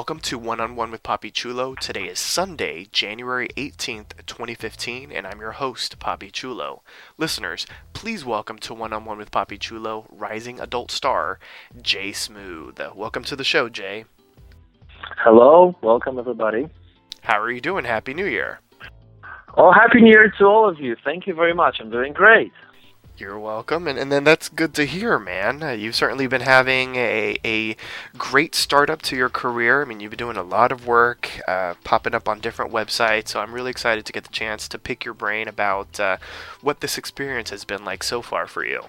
Welcome to One on One with Poppy Chulo. Today is Sunday, January 18th, 2015, and I'm your host, Poppy Chulo. Listeners, please welcome to One on One with Poppy Chulo, rising adult star, Jay Smooth. Welcome to the show, Jay. Hello, welcome everybody. How are you doing? Happy New Year. Oh, happy New Year to all of you. Thank you very much. I'm doing great. You're welcome, and, and then that's good to hear, man. Uh, you've certainly been having a, a great startup to your career. I mean, you've been doing a lot of work, uh, popping up on different websites, so I'm really excited to get the chance to pick your brain about uh, what this experience has been like so far for you.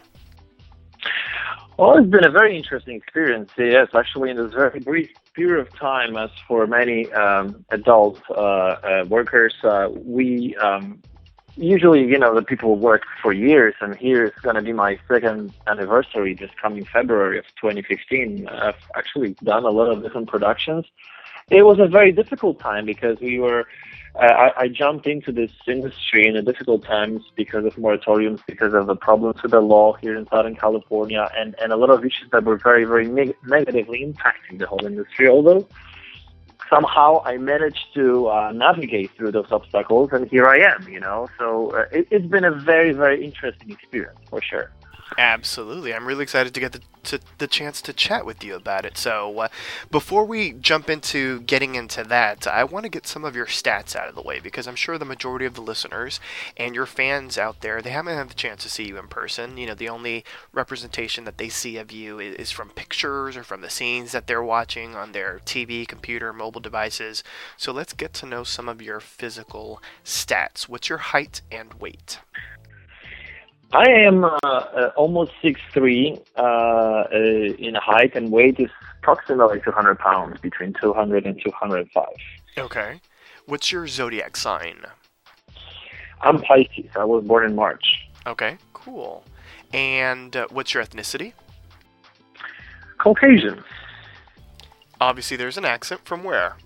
Well, it's been a very interesting experience. Yes, actually, in this very brief period of time, as for many um, adult uh, uh, workers, uh, we um, usually, you know, the people work for years, and here it's going to be my second anniversary this coming February of 2015. I've actually done a lot of different productions. It was a very difficult time because we were uh, I, I jumped into this industry in a difficult times because of moratoriums, because of the problems with the law here in Southern California, and, and a lot of issues that were very, very neg- negatively impacting the whole industry. Although somehow I managed to uh, navigate through those obstacles, and here I am, you know. So uh, it, it's been a very, very interesting experience for sure. Absolutely. I'm really excited to get the, to, the chance to chat with you about it. So, uh, before we jump into getting into that, I want to get some of your stats out of the way because I'm sure the majority of the listeners and your fans out there, they haven't had the chance to see you in person. You know, the only representation that they see of you is, is from pictures or from the scenes that they're watching on their TV, computer, mobile devices. So, let's get to know some of your physical stats. What's your height and weight? I am uh, uh, almost six three uh, uh, in height, and weight is approximately 200 pounds, between 200 and 205. Okay. What's your zodiac sign? I'm Pisces. I was born in March. Okay, cool. And uh, what's your ethnicity? Caucasian. Obviously, there's an accent from where?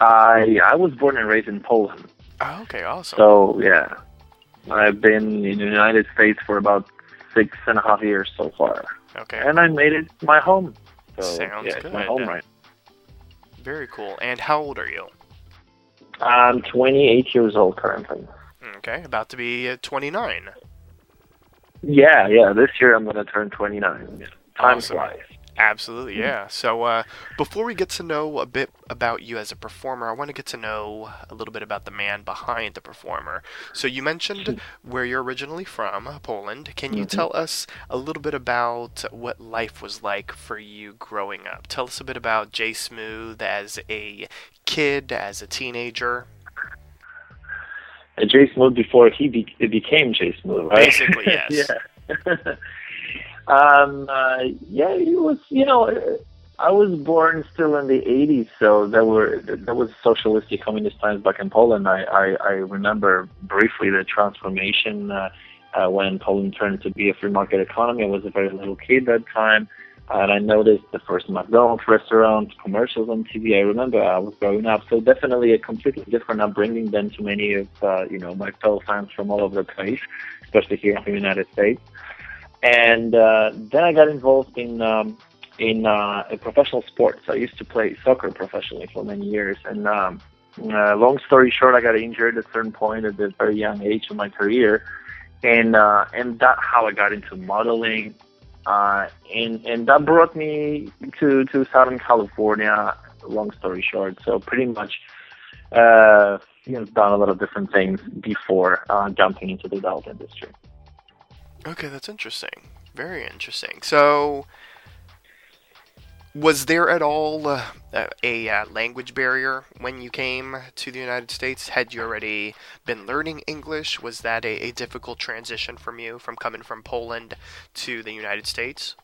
I I was born and raised in Poland. Oh, okay, awesome. So yeah, I've been in the United States for about six and a half years so far, okay, and I made it my home. So Sounds yeah, it's my home right. very cool. And how old are you? I'm 28 years old currently. Okay, about to be uh, 29. Yeah, yeah. This year I'm gonna turn 29. Yeah. Time Awesome. flies. Absolutely, hmm. yeah. So, uh, before we get to know a bit about you as a performer, I want to get to know a little bit about the man behind the performer. So, you mentioned hmm. where you're originally from, Poland. Can you mm-hmm. tell us a little bit about what life was like for you growing up? Tell us a bit about Jay Smooth as a kid, as a teenager. Jay Smooth before he be- it became Jay Smooth, right? Basically, yes. yeah. um, uh, yeah, it was. You know, uh, I was born still in the '80s, so there were there was socialistic communist times back in Poland. I I, I remember briefly the transformation uh, uh, when Poland turned to be a free market economy. I was a very little kid at that time. And I noticed the first McDonald's restaurant commercials on TV. I remember I was growing up, so definitely a completely different upbringing than to many of uh, you know my fellow fans from all over the place, especially here in the United States. And uh, then I got involved in um, in uh, professional sports. I used to play soccer professionally for many years, and um, uh, long story short, I got injured at a certain point at a very young age of my career, and uh, and that's how I got into modeling, uh, and and that brought me to to Southern California. Long story short, so pretty much, uh, you know, done a lot of different things before uh, jumping into the adult industry. Okay, that's interesting. Very interesting. So, was there at all uh, a uh, language barrier when you came to the United States? Had you already been learning English? Was that a, a difficult transition from you from coming from Poland to the United States?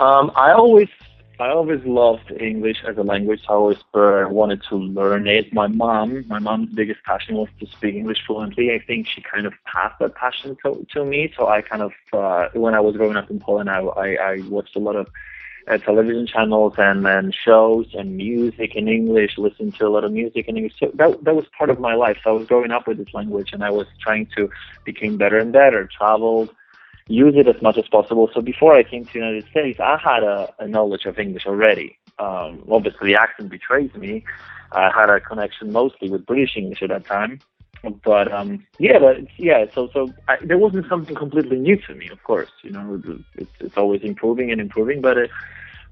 Um, I always, I always loved English as a language. I always wanted to learn it. My mom, my mom's biggest passion was to speak English fluently. I think she kind of passed that passion to, to me. So I kind of, uh, when I was growing up in Poland, I, I, I watched a lot of uh, television channels and, and shows and music in English, listened to a lot of music in English. So that, that was part of my life. So I was growing up with this language and I was trying to become better and better, traveled, use it as much as possible. So before I came to the United States, I had a, a knowledge of English already. Um, obviously, the accent betrays me. I had a connection mostly with British English at that time. But um, yeah, but yeah. So so I, there wasn't something completely new to me. Of course, you know, it's, it's always improving and improving. But it,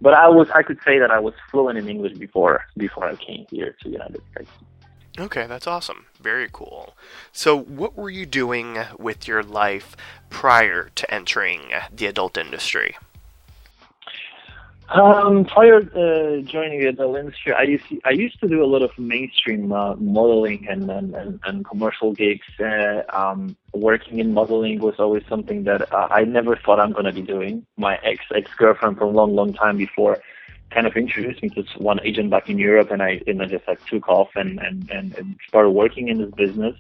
but I was I could say that I was fluent in English before before I came here to the United States. Okay, that's awesome. Very cool. So, what were you doing with your life prior to entering the adult industry? Um, prior uh, joining the adult industry, I used to, I used to do a lot of mainstream uh, modeling and, and, and, and commercial gigs. Uh, um, working in modeling was always something that uh, I never thought I'm going to be doing. My ex ex girlfriend from a long long time before kind of introduced me to one agent back in Europe, and I and I just like took off and and, and, and started working in this business.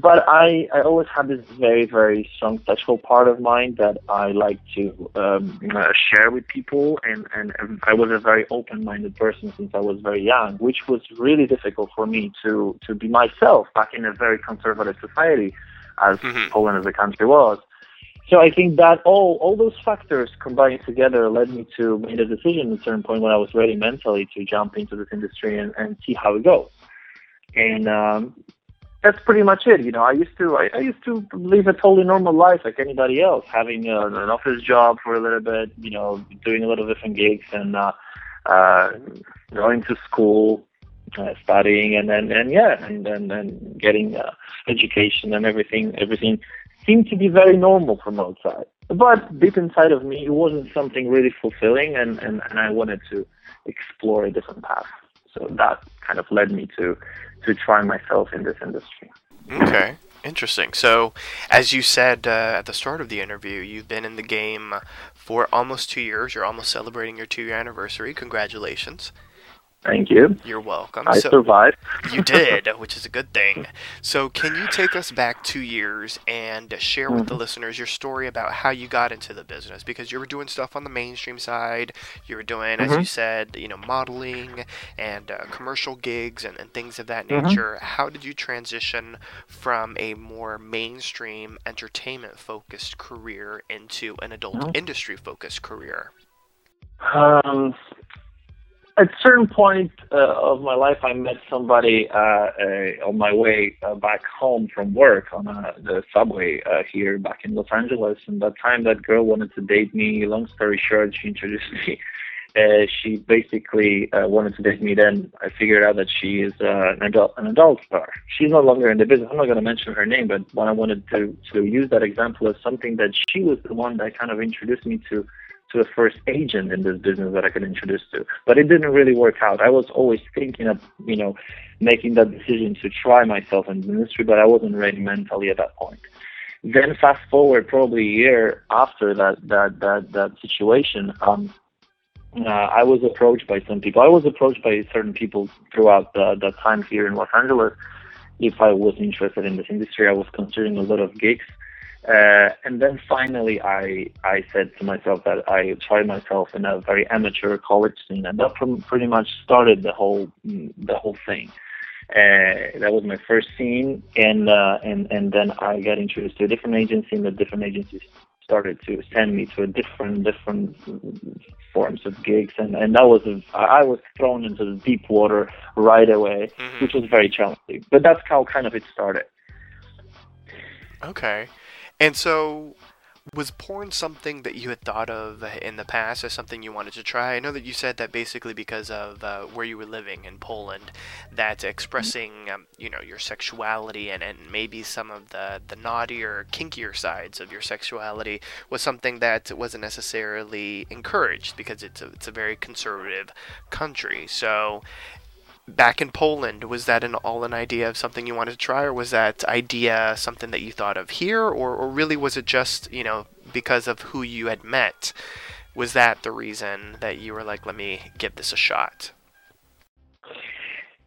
But I, I always had this very, very strong sexual part of mine that I like to um, share with people. And, and, and I was a very open minded person since I was very young, which was really difficult for me to, to be myself back in a very conservative society, as Mhm. Poland as a country was. So I think that all all those factors combined together led me to make a decision at a certain point when I was ready mentally to jump into this industry and, and see how it goes. And um, that's pretty much it. You know, I used to I, I used to live a totally normal life like anybody else, having uh, an office job for a little bit. You know, doing a lot of different gigs and uh, uh, going to school, uh, studying, and then and yeah, and then and getting uh, education and everything. Everything seemed to be very normal from outside. But deep inside of me, it wasn't something really fulfilling, and, and, and I wanted to explore a different path. So that kind of led me to to try myself in this industry. Okay, interesting. So, as you said uh, at the start of the interview, you've been in the game for almost two years. You're almost celebrating your two year anniversary. Congratulations. Thank you. You're welcome. I so, survived. you did, which is a good thing. So, can you take us back two years and share with the listeners your story about how you got into the business? Because you were doing stuff on the mainstream side. You were doing, as you said, you know, modeling and uh, commercial gigs and, and things of that nature. How did you transition from a more mainstream entertainment focused career into an adult industry focused career? Um, at a certain point uh, of my life, I met somebody uh, uh, on my way uh, back home from work on uh, the subway uh, here back in Los Angeles. And that time, that girl wanted to date me. Long story short, she introduced me. Uh, she basically uh, wanted to date me. Then I figured out that she is uh, an adult, an adult star. She's no longer in the business. I'm not going to mention her name, but when I wanted to to use that example as something that she was the one that kind of introduced me to to the first agent in this business that I could introduce to. But it didn't really work out. I was always thinking of, you know, making that decision to try myself in the industry, but I wasn't ready mentally at that point. Then fast forward probably a year after that that that that situation, um, uh, I was approached by some people. I was approached by certain people throughout the, that time here in Los Angeles. If I was interested in this industry, I was considering a lot of gigs. Uh, and then finally, I I said to myself that I tried myself in a very amateur college scene, and that pr- pretty much started the whole the whole thing. Uh, that was my first scene, and uh, and and then I got introduced to a different agency, and the different agency started to send me to a different different forms of gigs, and and that was a, I was thrown into the deep water right away, Mhm. which was very challenging. But that's how kind of it started. Okay. And so, was porn something that you had thought of in the past as something you wanted to try? I know that you said that basically because of uh, where you were living in Poland, that expressing, um, you know, your sexuality and, and maybe some of the, the naughtier, kinkier sides of your sexuality was something that wasn't necessarily encouraged because it's a, it's a very conservative country. So, back in Poland, was that an all an idea of something you wanted to try, or was that idea something that you thought of here, or, or really was it just, you know, because of who you had met? Was that the reason that you were like, let me give this a shot?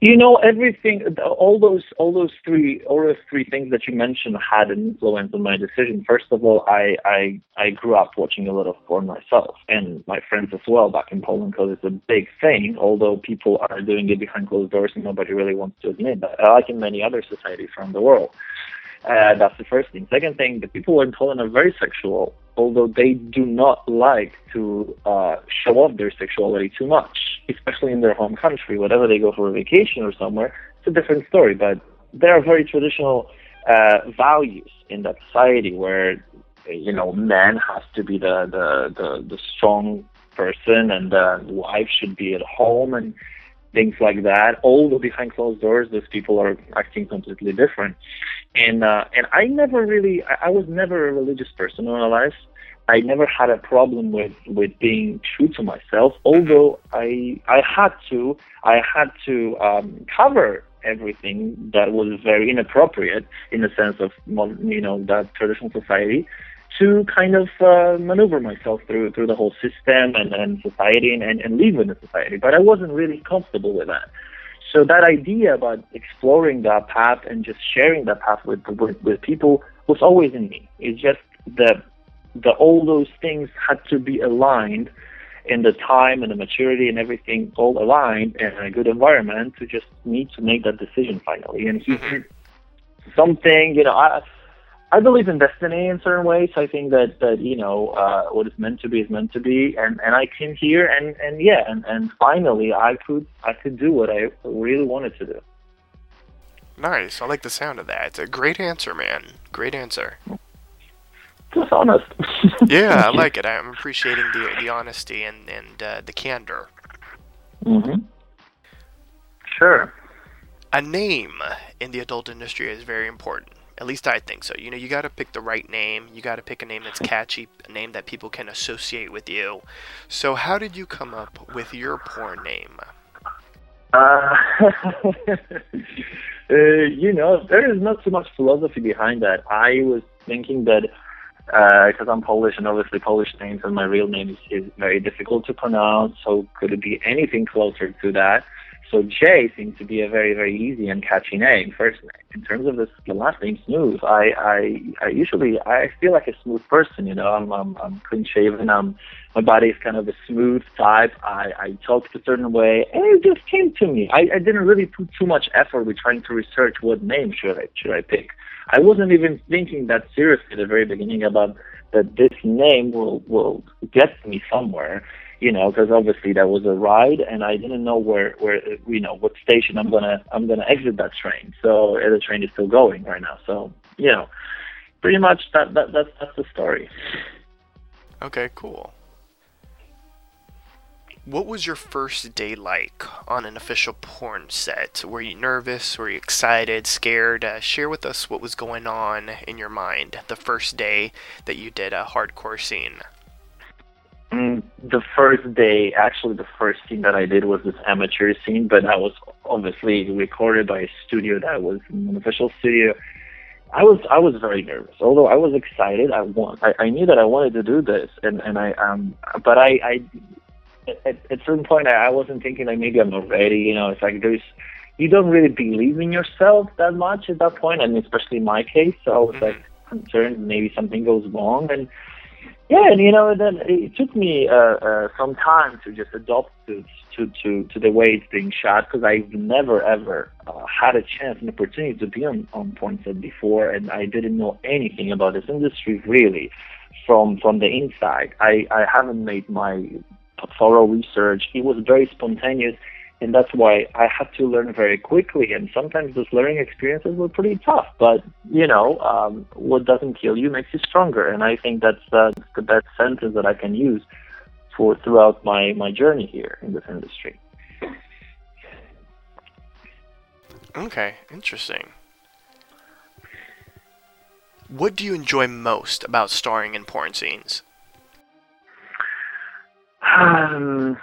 You know, everything, all those, all those three, all those three things that you mentioned had an influence on my decision. First of all, I, I, I grew up watching a lot of porn myself, and my friends as well back in Poland, because it's a big thing. Although people are doing it behind closed doors, and nobody really wants to admit that, like in many other societies around the world. Uh, that's the first thing. Second thing, the people in Poland are very sexual, although they do not like to uh, show off their sexuality too much, especially in their home country. Whenever they go for a vacation or somewhere, it's a different story. But there are very traditional uh, values in that society where, you know, man has to be the, the, the, the strong person and the wife should be at home and things like that. Although behind closed doors, those people are acting completely different. And uh, and I never really, I, I was never a religious person in my life. I never had a problem with with being true to myself. Although I I had to, I had to um, cover everything that was very inappropriate in the sense of you know that traditional society to kind of uh, maneuver myself through through the whole system and, and society and, and, and live in the society. But I wasn't really comfortable with that. So that idea about exploring that path and just sharing that path with, with with people was always in me. It's just that the all those things had to be aligned in the time and the maturity and everything all aligned in a good environment to just need to make that decision finally. And he something, you know, I I believe in destiny in certain ways. I think that that you know uh, what is meant to be is meant to be, and and I came here, and and yeah, and and finally I could I could do what I really wanted to do. Nice. I like the sound of that. It's a great answer, man. Great answer. Just honest. Yeah, I like it. I'm appreciating the the honesty and and uh, the candor. hmm Sure. A name in the adult industry is very important. At least I think so. You know, you got to pick the right name. You got to pick a name that's catchy, a name that people can associate with you. So, how did you come up with your porn name? Uh, uh, you know, there is not too much philosophy behind that. I was thinking that because I'm Polish and obviously Polish names and my real name is, is very difficult to pronounce, so could it be anything closer to that? So J seems to be a very, very easy and catchy name, first name. In terms of this, the last name, Smooth, I, I, I usually, I feel like a smooth person, you know, I'm, I'm, I'm clean shaven, I'm, my body is kind of a smooth type, I, I talk a certain way, and it just came to me. I, I didn't really put too much effort with trying to research what name should I, should I pick. I wasn't even thinking that seriously at the very beginning about that this name will, will get me somewhere you know, because obviously that was a ride, and I didn't know where, where, you know, what station I'm gonna, I'm gonna exit that train. So the train is still going right now. So you know, pretty much that, that that's that's the story. Okay, cool. What was your first day like on an official porn set? Were you nervous? Were you excited? Scared? Uh, share with us what was going on in your mind the first day that you did a hardcore scene. Mm, the first day, actually, the first scene that I did was this amateur scene, but that was obviously recorded by a studio that was an official studio. I was I was very nervous, although I was excited. I want I, I knew that I wanted to do this, and and I um, but I I at, at a certain point I, I wasn't thinking like maybe I'm not ready. You know, it's like there's you don't really believe in yourself that much at that point, and especially in my case. So I was like concerned maybe something goes wrong, and yeah, and you know, then it took me uh, uh, some time to just adopt to to to, to the way it's being shot because I've never ever uh, had a chance, an opportunity to be on on point set before, and I didn't know anything about this industry really. from from the inside. I, I haven't made my thorough research. It was very spontaneous, and that's why I had to learn very quickly. And sometimes those learning experiences were pretty tough. But you know, um, what doesn't kill you makes you stronger. And I think that's uh, the best sentence that I can use for throughout my my journey here in this industry. Okay, interesting. What do you enjoy most about starring in porn scenes? Um,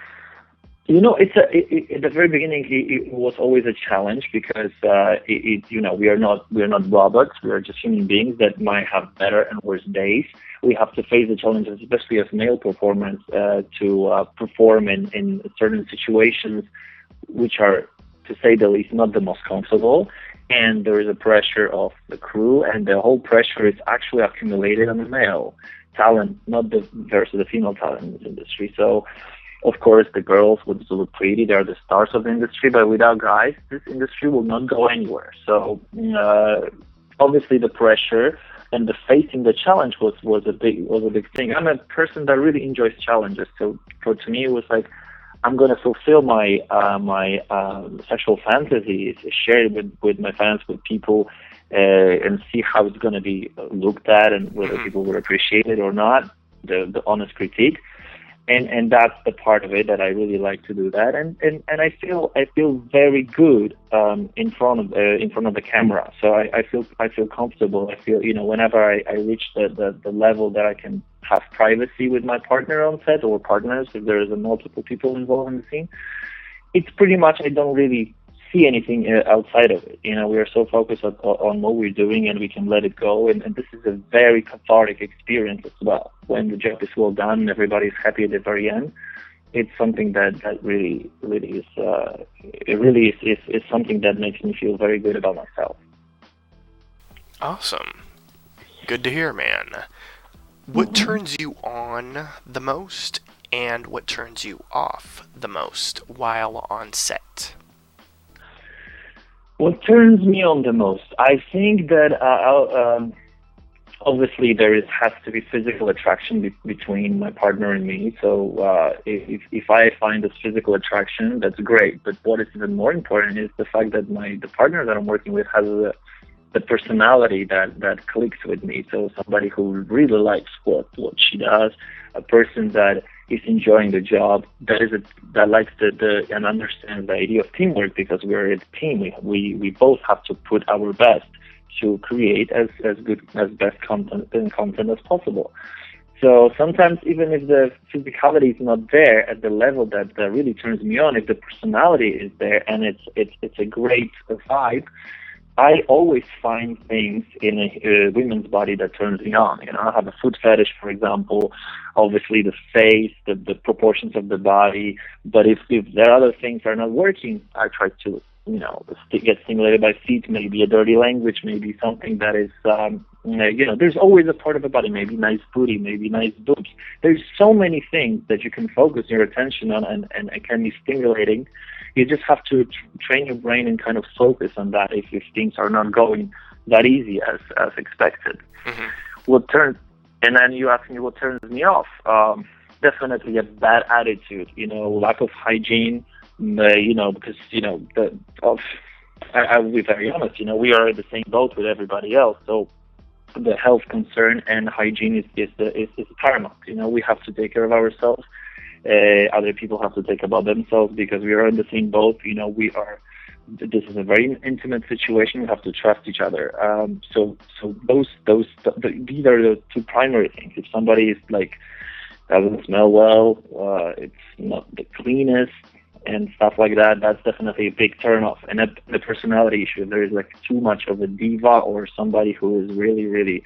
you know, it's a, it, it, at the very beginning. It, it was always a challenge because uh, it, you know, we are not we are not robots. We are just human beings that might have better and worse days. We have to face the challenges, especially as male performers, uh, to uh, perform in, in certain situations, which are, to say the least, not the most comfortable. And there is a pressure of the crew, and the whole pressure is actually accumulated on the male talent, not the versus the female talent in this industry. So, of course, the girls would look pretty; they're the stars of the industry. But without guys, this industry will not go anywhere. So, uh, obviously, the pressure and the facing the challenge was was a big was a big thing. I'm a person that really enjoys challenges. So, for to me, it was like. I'm going to fulfill my uh, my um, sexual fantasies, share it with, with my fans, with people, uh, and see how it's going to be looked at and whether people will appreciate it or not. The the honest critique, and and that's the part of it that I really like to do that. And and, and I feel I feel very good um, in front of uh, in front of the camera. So I, I feel I feel comfortable. I feel you know whenever I, I reach the, the the level that I can have privacy with my partner on set or partners if there is a multiple people involved in the scene. It's pretty much I don't really see anything uh, outside of it. You know, we are so focused on, on what we're doing and we can let it go. And, and this is a very cathartic experience as well. When the job is well done and everybody's happy at the very end, it's something that, that really, really is, uh, it really is, is, is something that makes me feel very good about myself. Awesome. Good to hear, man. What turns you on the most and what turns you off the most while on set? What turns me on the most? I think that uh, um, obviously there is has to be physical attraction be- between my partner and me. So uh, if if I find this physical attraction, that's great. But what is even more important is the fact that my the partner that I'm working with has a the personality that that clicks with me. So somebody who really likes what what she does, a person that is enjoying the job, that is a, that likes the, the and understands the idea of teamwork because we're a team. We we, both have to put our best to create as as good as best content and content as possible. So sometimes even if the physicality is not there at the level that, that really turns me on, if the personality is there and it's it's it's a great vibe, I always find things in a, a women's body that turns me on. You know, I have a foot fetish, for example. Obviously, the face, the, the proportions of the body. But if if there are other things that are not working, I try to, you know, get stimulated by feet, maybe a dirty language, maybe something that is, um, you know, there's always a part of the body, maybe nice booty, maybe nice boobs. There's so many things that you can focus your attention on, and and and can be stimulating you just have to train your brain and kind of focus on that if, if things are not going that easy as as expected. Mm-hmm. What turns and then you ask me what turns me off. Um, definitely a bad attitude. You know, lack of hygiene. Uh, you know, because you know the of. I, I will be very honest. You know, we are in the same boat with everybody else. So the health concern and hygiene is is, the, is, is paramount. You know, we have to take care of ourselves uh, other people have to take about themselves because we are in the same boat. You know, we are. This is a very intimate situation. We have to trust each other. Um, so, so those those th- these are the two primary things. If somebody is like doesn't smell well, uh, it's not the cleanest, and stuff like that, that's definitely a big turnoff. And a, the personality issue, there is like too much of a diva or somebody who is really, really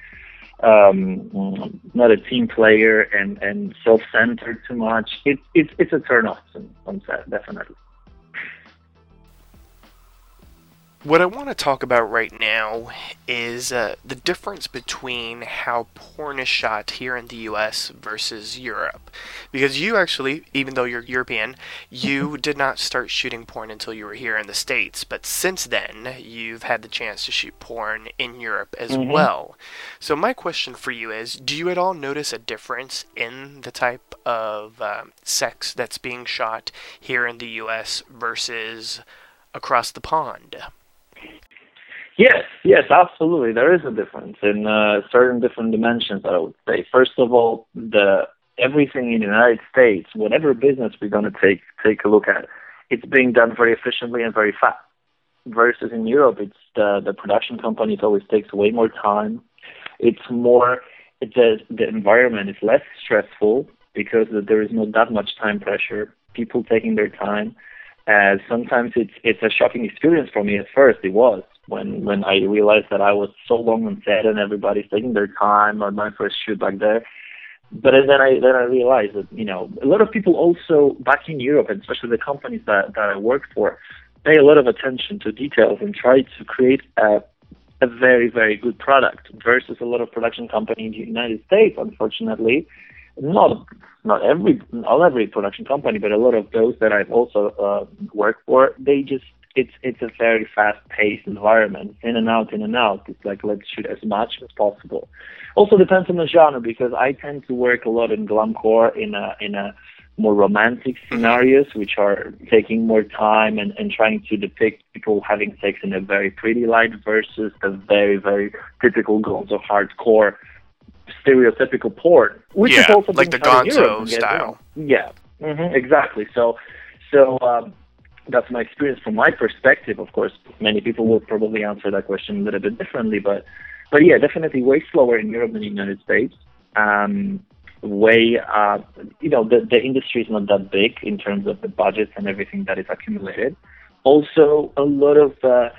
um, not a team player and, and self-centered too much, it, it, it's a turnoff on, set, definitely. What I want to talk about right now is uh, the difference between how porn is shot here in the US versus Europe. Because you actually, even though you're European, you did not start shooting porn until you were here in the States. But since then, you've had the chance to shoot porn in Europe as well. So, my question for you is do you at all notice a difference in the type of um, sex that's being shot here in the US versus across the pond? Yes, yes, absolutely. There is a difference in uh, certain different dimensions. I would say. First of all, the everything in the United States, whatever business we're going to take take a look at, it's being done very efficiently and very fast. Versus in Europe, it's the the production companies always takes way more time. It's more the the environment is less stressful because there is not that much time pressure. People taking their time. Uh, sometimes it's it's a shocking experience for me at first. It was when when I realized that I was so long on set and everybody's taking their time on my first shoot back there. But then I then I realized that you know a lot of people also back in Europe, and especially the companies that that I work for, pay a lot of attention to details and try to create a a very very good product versus a lot of production companies in the United States. Unfortunately, not not every not every production company, but a lot of those that I've also uh, worked for, they just it's it's a very fast paced environment, in and out, in and out. It's like let's shoot as much as possible. Also depends on the genre because I tend to work a lot in glamcore in a in a more romantic scenarios, which are taking more time and, and trying to depict people having sex in a very pretty light versus the very, very typical goals of hardcore stereotypical porn, which is Yeah, also like the Gonzo style. Yeah, hmm exactly. So, so um, that's my experience from my perspective. Of course, many people will probably answer that question a little bit differently, but but yeah, definitely way slower in Europe than the United States. Um, way, uh, you know, the the industry is not that big in terms of the budgets and everything that is accumulated. Also, a lot of uh,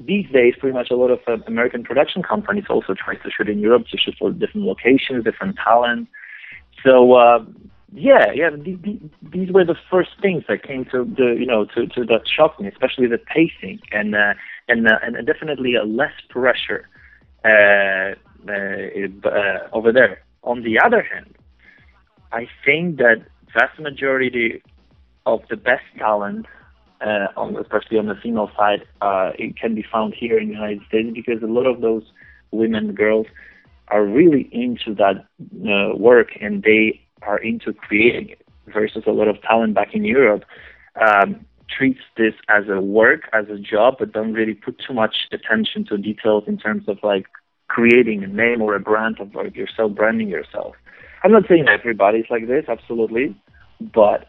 these days, pretty much a lot of uh, American production companies also try to shoot in Europe to shoot for different locations, different talent. So uh, yeah, yeah, the, the, these were the first things that came to the you know to, to that shocked me, especially the pacing and uh, and uh, and definitely a less pressure uh, uh, uh, over there. On the other hand, I think that vast majority of the best talent, uh, on, especially on the female side, it can be found here in the United States because a lot of those women, girls, are really into that work and they are into creating it. Versus a lot of talent back in Europe um, treats this as a work, as a job, but don't really put too much attention to details in terms of like creating a name or a brand of like yourself, branding yourself. I'm not saying everybody's like this, absolutely, but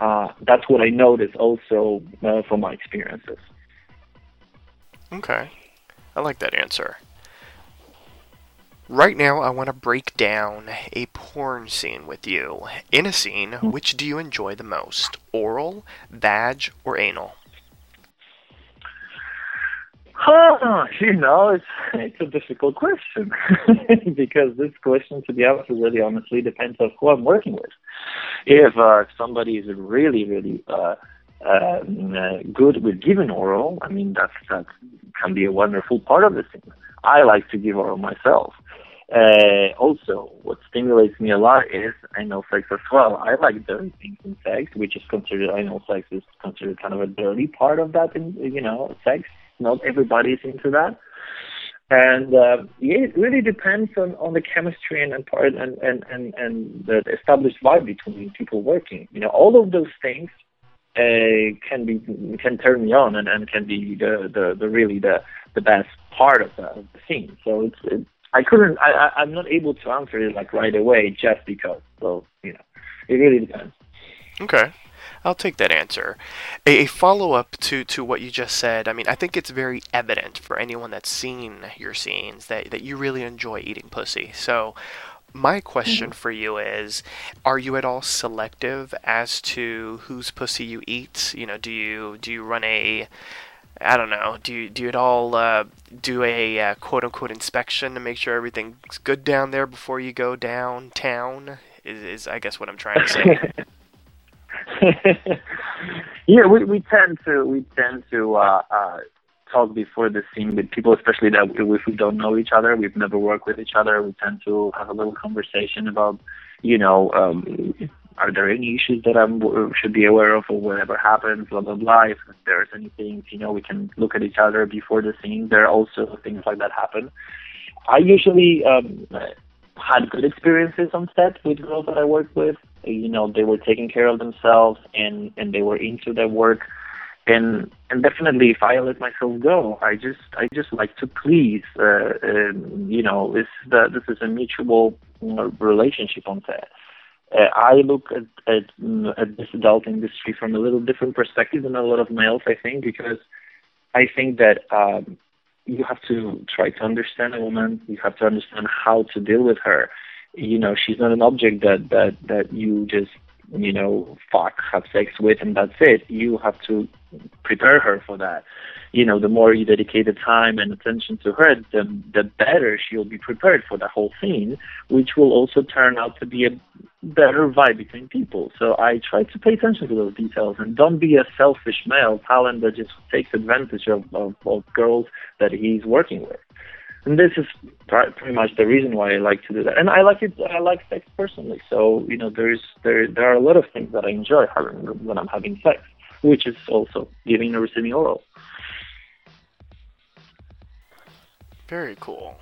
uh, that's what I noticed also uh, from my experiences. Okay. I like that answer. Right now, I want to break down a porn scene with you. In a scene, which do you enjoy the most? Oral, vag, or anal? Huh, you know, it's it's a difficult question because this question, to be honest, really honestly depends on who I'm working with. If uh, somebody is really, really uh, um, uh, good with giving oral, I mean, that's that can be a wonderful part of the scene. I like to give oral myself. Uh, also, what stimulates me a lot is anal sex as well. I like dirty things in sex, which is considered anal sex is considered kind of a dirty part of that, in, you know, sex. Not everybody's into that. And uh, yeah, it really depends on, on the chemistry and, and part and, and, and, and the established vibe between people working. You know, all of those things uh, can be can turn me on and, and can be the, the, the really the the best part of the, of the scene. So it's, it's I couldn't I, I I'm not able to answer it like right away just because. So you know, it really depends. Okay. I'll take that answer. A, a follow up to, to what you just said, I mean, I think it's very evident for anyone that's seen your scenes that, that you really enjoy eating pussy. So, my question mm-hmm. for you is Are you at all selective as to whose pussy you eat? You know, do you, do you run a. I don't know. Do you do at all uh, do a uh, quote unquote inspection to make sure everything's good down there before you go downtown? Is, is I guess what I'm trying to say. yeah, we, we tend to we tend to uh, uh, talk before the scene with people, especially that if we don't know each other, we've never worked with each other. We tend to have a little conversation about, you know, um, are there any issues that I should be aware of or whatever happens, blah blah blah. If there's anything, you know, we can look at each other before the scene. There are also things like that happen. I usually um, had good experiences on set with girls that I worked with. You know, they were taking care of themselves and and they were into their work. And and definitely, if I let myself go, I just I just like to please. Uh, um, you know, this the, this is a mutual relationship on set. Uh, I look at, at at this adult industry from a little different perspective than a lot of males, I think, because I think that um, you have to try to understand a woman. You have to understand how to deal with her. You know, she's not an object that that that you just you know fuck, have sex with, and that's it. You have to prepare her for that. You know, the more you dedicate the time and attention to her, the the better she'll be prepared for the whole thing, which will also turn out to be a better vibe between people. So I try to pay attention to those details and don't be a selfish male talent that just takes advantage of, of, of girls that he's working with. And this is pretty much the reason why I like to do that. And I like it. I like sex personally. So you know, there's there there are a lot of things that I enjoy having when I'm having sex, which is also giving and receiving oral. Very cool.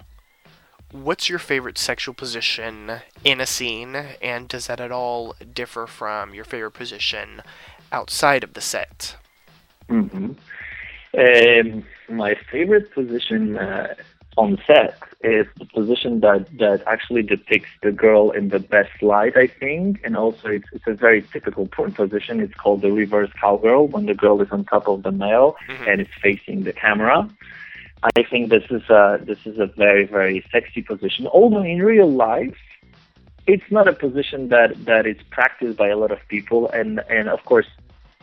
What's your favorite sexual position in a scene, and does that at all differ from your favorite position outside of the set? Mm-hmm. Um, my favorite position uh, on set is the position that, that actually depicts the girl in the best light, I think, and also it's, it's a very typical porn position. It's called the reverse cowgirl, when the girl is on top of the male Mhm. and it's facing the camera. I think this is a this is a very very sexy position. Although in real life, it's not a position that that is practiced by a lot of people, and and of course,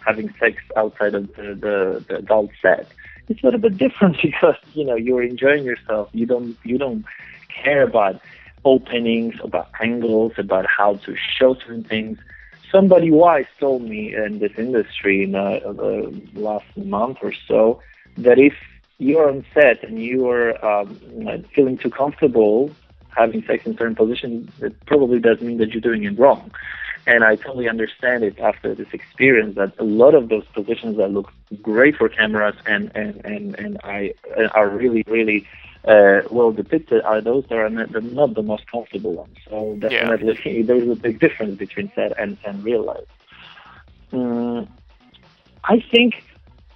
having sex outside of the the, the adult set, it's a little bit different because you know you're enjoying yourself. You don't you don't care about openings, about angles, about how to show certain things. Somebody wise told me in this industry in uh, the last month or so that if you're on set and you are um, feeling too comfortable having sex in certain positions, it probably does mean that you're doing it wrong. And I totally understand it after this experience that a lot of those positions that look great for cameras and and and and I are really really uh, well depicted are those that are not, not the most comfortable ones. So definitely there is a big difference between set and and real life. Mm, I think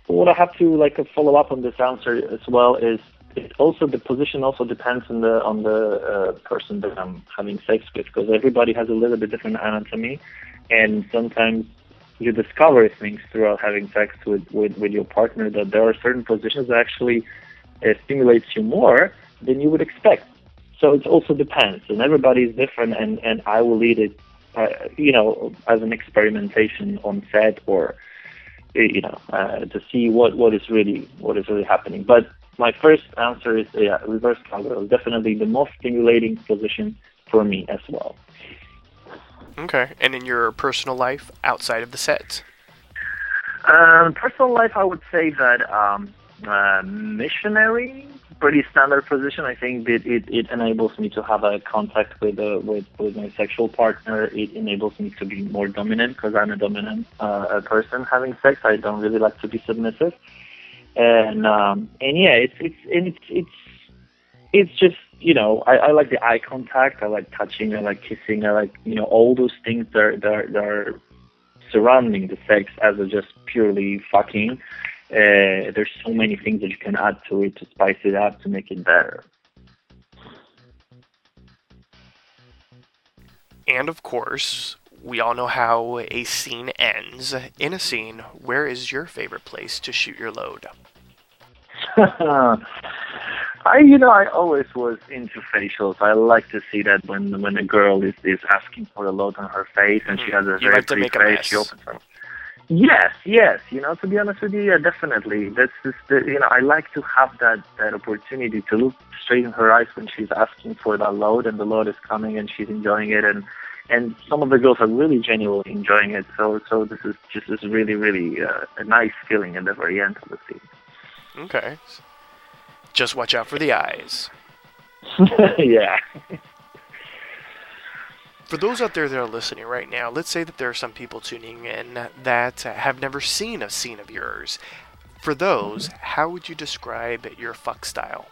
what I have to like follow up on this answer as well is it also the position also depends on the on the uh, person that I'm having sex with because everybody has a little bit different anatomy, and sometimes you discover things throughout having sex with with, with your partner that there are certain positions that actually uh, stimulates you more than you would expect. So it also depends, and everybody is different, and and I will lead it, uh, you know, as an experimentation on set or you know, uh, to see what, what is really what is really happening. But my first answer is yeah, reverse cowgirl definitely the most stimulating position for me as well. Okay, and in your personal life outside of the set? Um, personal life, I would say that um, uh, missionary, pretty standard position. I think that it, it enables me to have a contact with uh, with with my sexual partner. It enables me to be more dominant because I'm a dominant uh, person having sex. I don't really like to be submissive, and um, and yeah, it's it's it's it's it's just you know I, I like the eye contact. I like touching. I like kissing. I like you know all those things that are, that are, that are surrounding the sex as a just purely fucking. Uh, there's so many things that you can add to it to spice it up to make it better. And of course, we all know how a scene ends. In a scene, where is your favorite place to shoot your load? I, you know, I always was into facials. I like to see that when when a girl is is asking for a load on her face and she mm-hmm. has a You very like pretty face, she opens her. Yes, yes. You know, to be honest with you, yeah, definitely. That's just the, you know, I like to have that that opportunity to look straight in her eyes when she's asking for that load, and the load is coming, and she's enjoying it, and and some of the girls are really genuinely enjoying it. So so this is just is really really uh, a nice feeling at the very end of the scene. Okay. Just watch out for the eyes. yeah. For those out there that are listening right now, let's say that there are some people tuning in that have never seen a scene of yours. For those, how would you describe your fuck style?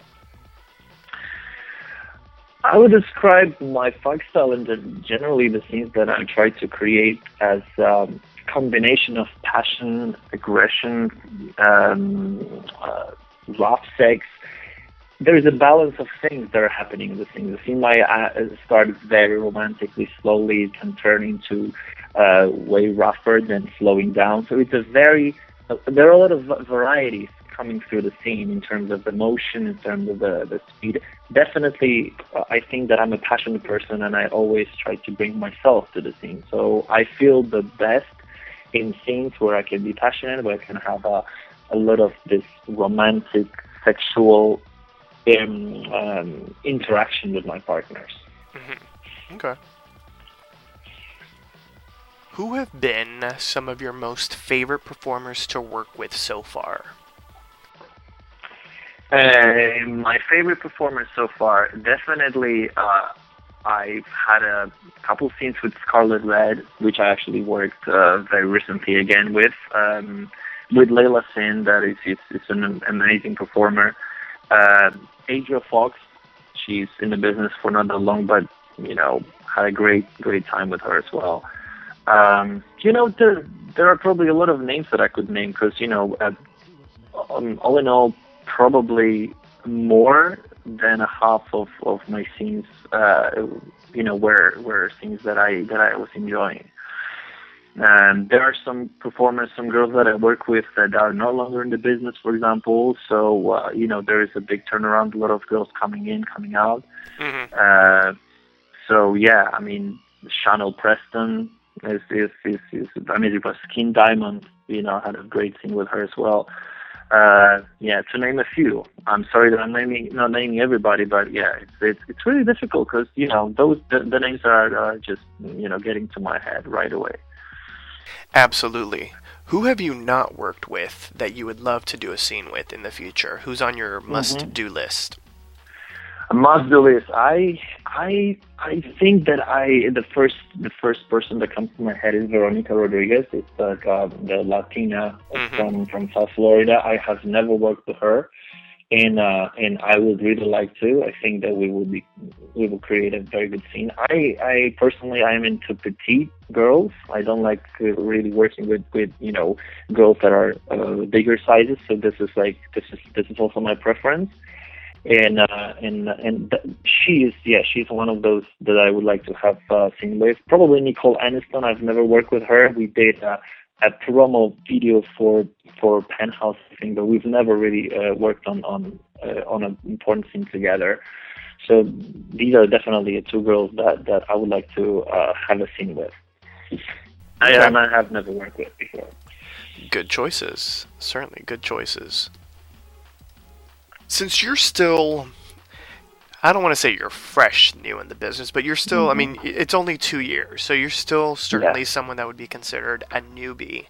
I would describe my fuck style and generally the scenes that I try to create as um, combination of passion, aggression, um, uh, rough sex. There is a balance of things that are happening in the scene. The scene might uh, start very romantically, slowly it can turn into uh, way rougher, then slowing down. So it's a very, there are a lot of varieties coming through the scene in terms of the motion, in terms of the, the speed. Definitely, uh, I think that I'm a passionate person and I always try to bring myself to the scene. So I feel the best in scenes where I can be passionate, where I can have a, a lot of this romantic, sexual um, um, interaction with my partners. Okay. Who have been some of your most favorite performers to work with so far? Uh, my favorite performance so far, definitely, uh, I've had a couple scenes with Scarlet Red, which I actually worked uh, very recently again with. Um, with Layla Sin, that is, is, is an amazing performer. Uh, Adria Fox, she's in the business for not that long, but you know, had a great, great time with her as well. Um, you know, there there are probably a lot of names that I could name because you know, uh, um, all in all, probably more than a half of, of my scenes, uh, you know, were were scenes that I that I was enjoying. And there are some performers, some girls that I work with that are no longer in the business, for example. So uh, you know, there is a big turnaround. A lot of girls coming in, coming out. Mm-hmm. Uh, so yeah, I mean, Chanel Preston is is is, is I mean, it was Skin Diamond. You know, had a great scene with her as well. Uh, yeah, to name a few. I'm sorry that I'm naming not naming everybody, but yeah, it's it's, it's really difficult because you know those the, the names are, are just you know getting to my head right away. Absolutely. Who have you not worked with that you would love to do a scene with in the future? Who's on your must do list? Must do list. I I I think that I the first the first person that comes to my head is Veronica Rodriguez. It's like uh, the Latina Mhm. from from South Florida. I have never worked with her, and uh, and I would really like to. I think that we will be we will create a very good scene. I I personally I am into petite girls. I don't like uh, really working with with you know girls that are uh, bigger sizes. So this is like this is this is also my preference and uh, and and th- she is yeah she's one of those that I would like to have uh, seen with. Probably Nicole Aniston. I've never worked with her. We did uh, a promo video for for Penthouse thing but we've never really uh, worked on on uh, on an important scene together. So these are definitely two girls that that I would like to uh, have a scene with. I, and I have never worked with before. Good choices. Certainly good choices. Since you're still I don't want to say you're fresh new in the business, but you're still I mean it's only 2 years. So you're still certainly Yeah. someone that would be considered a newbie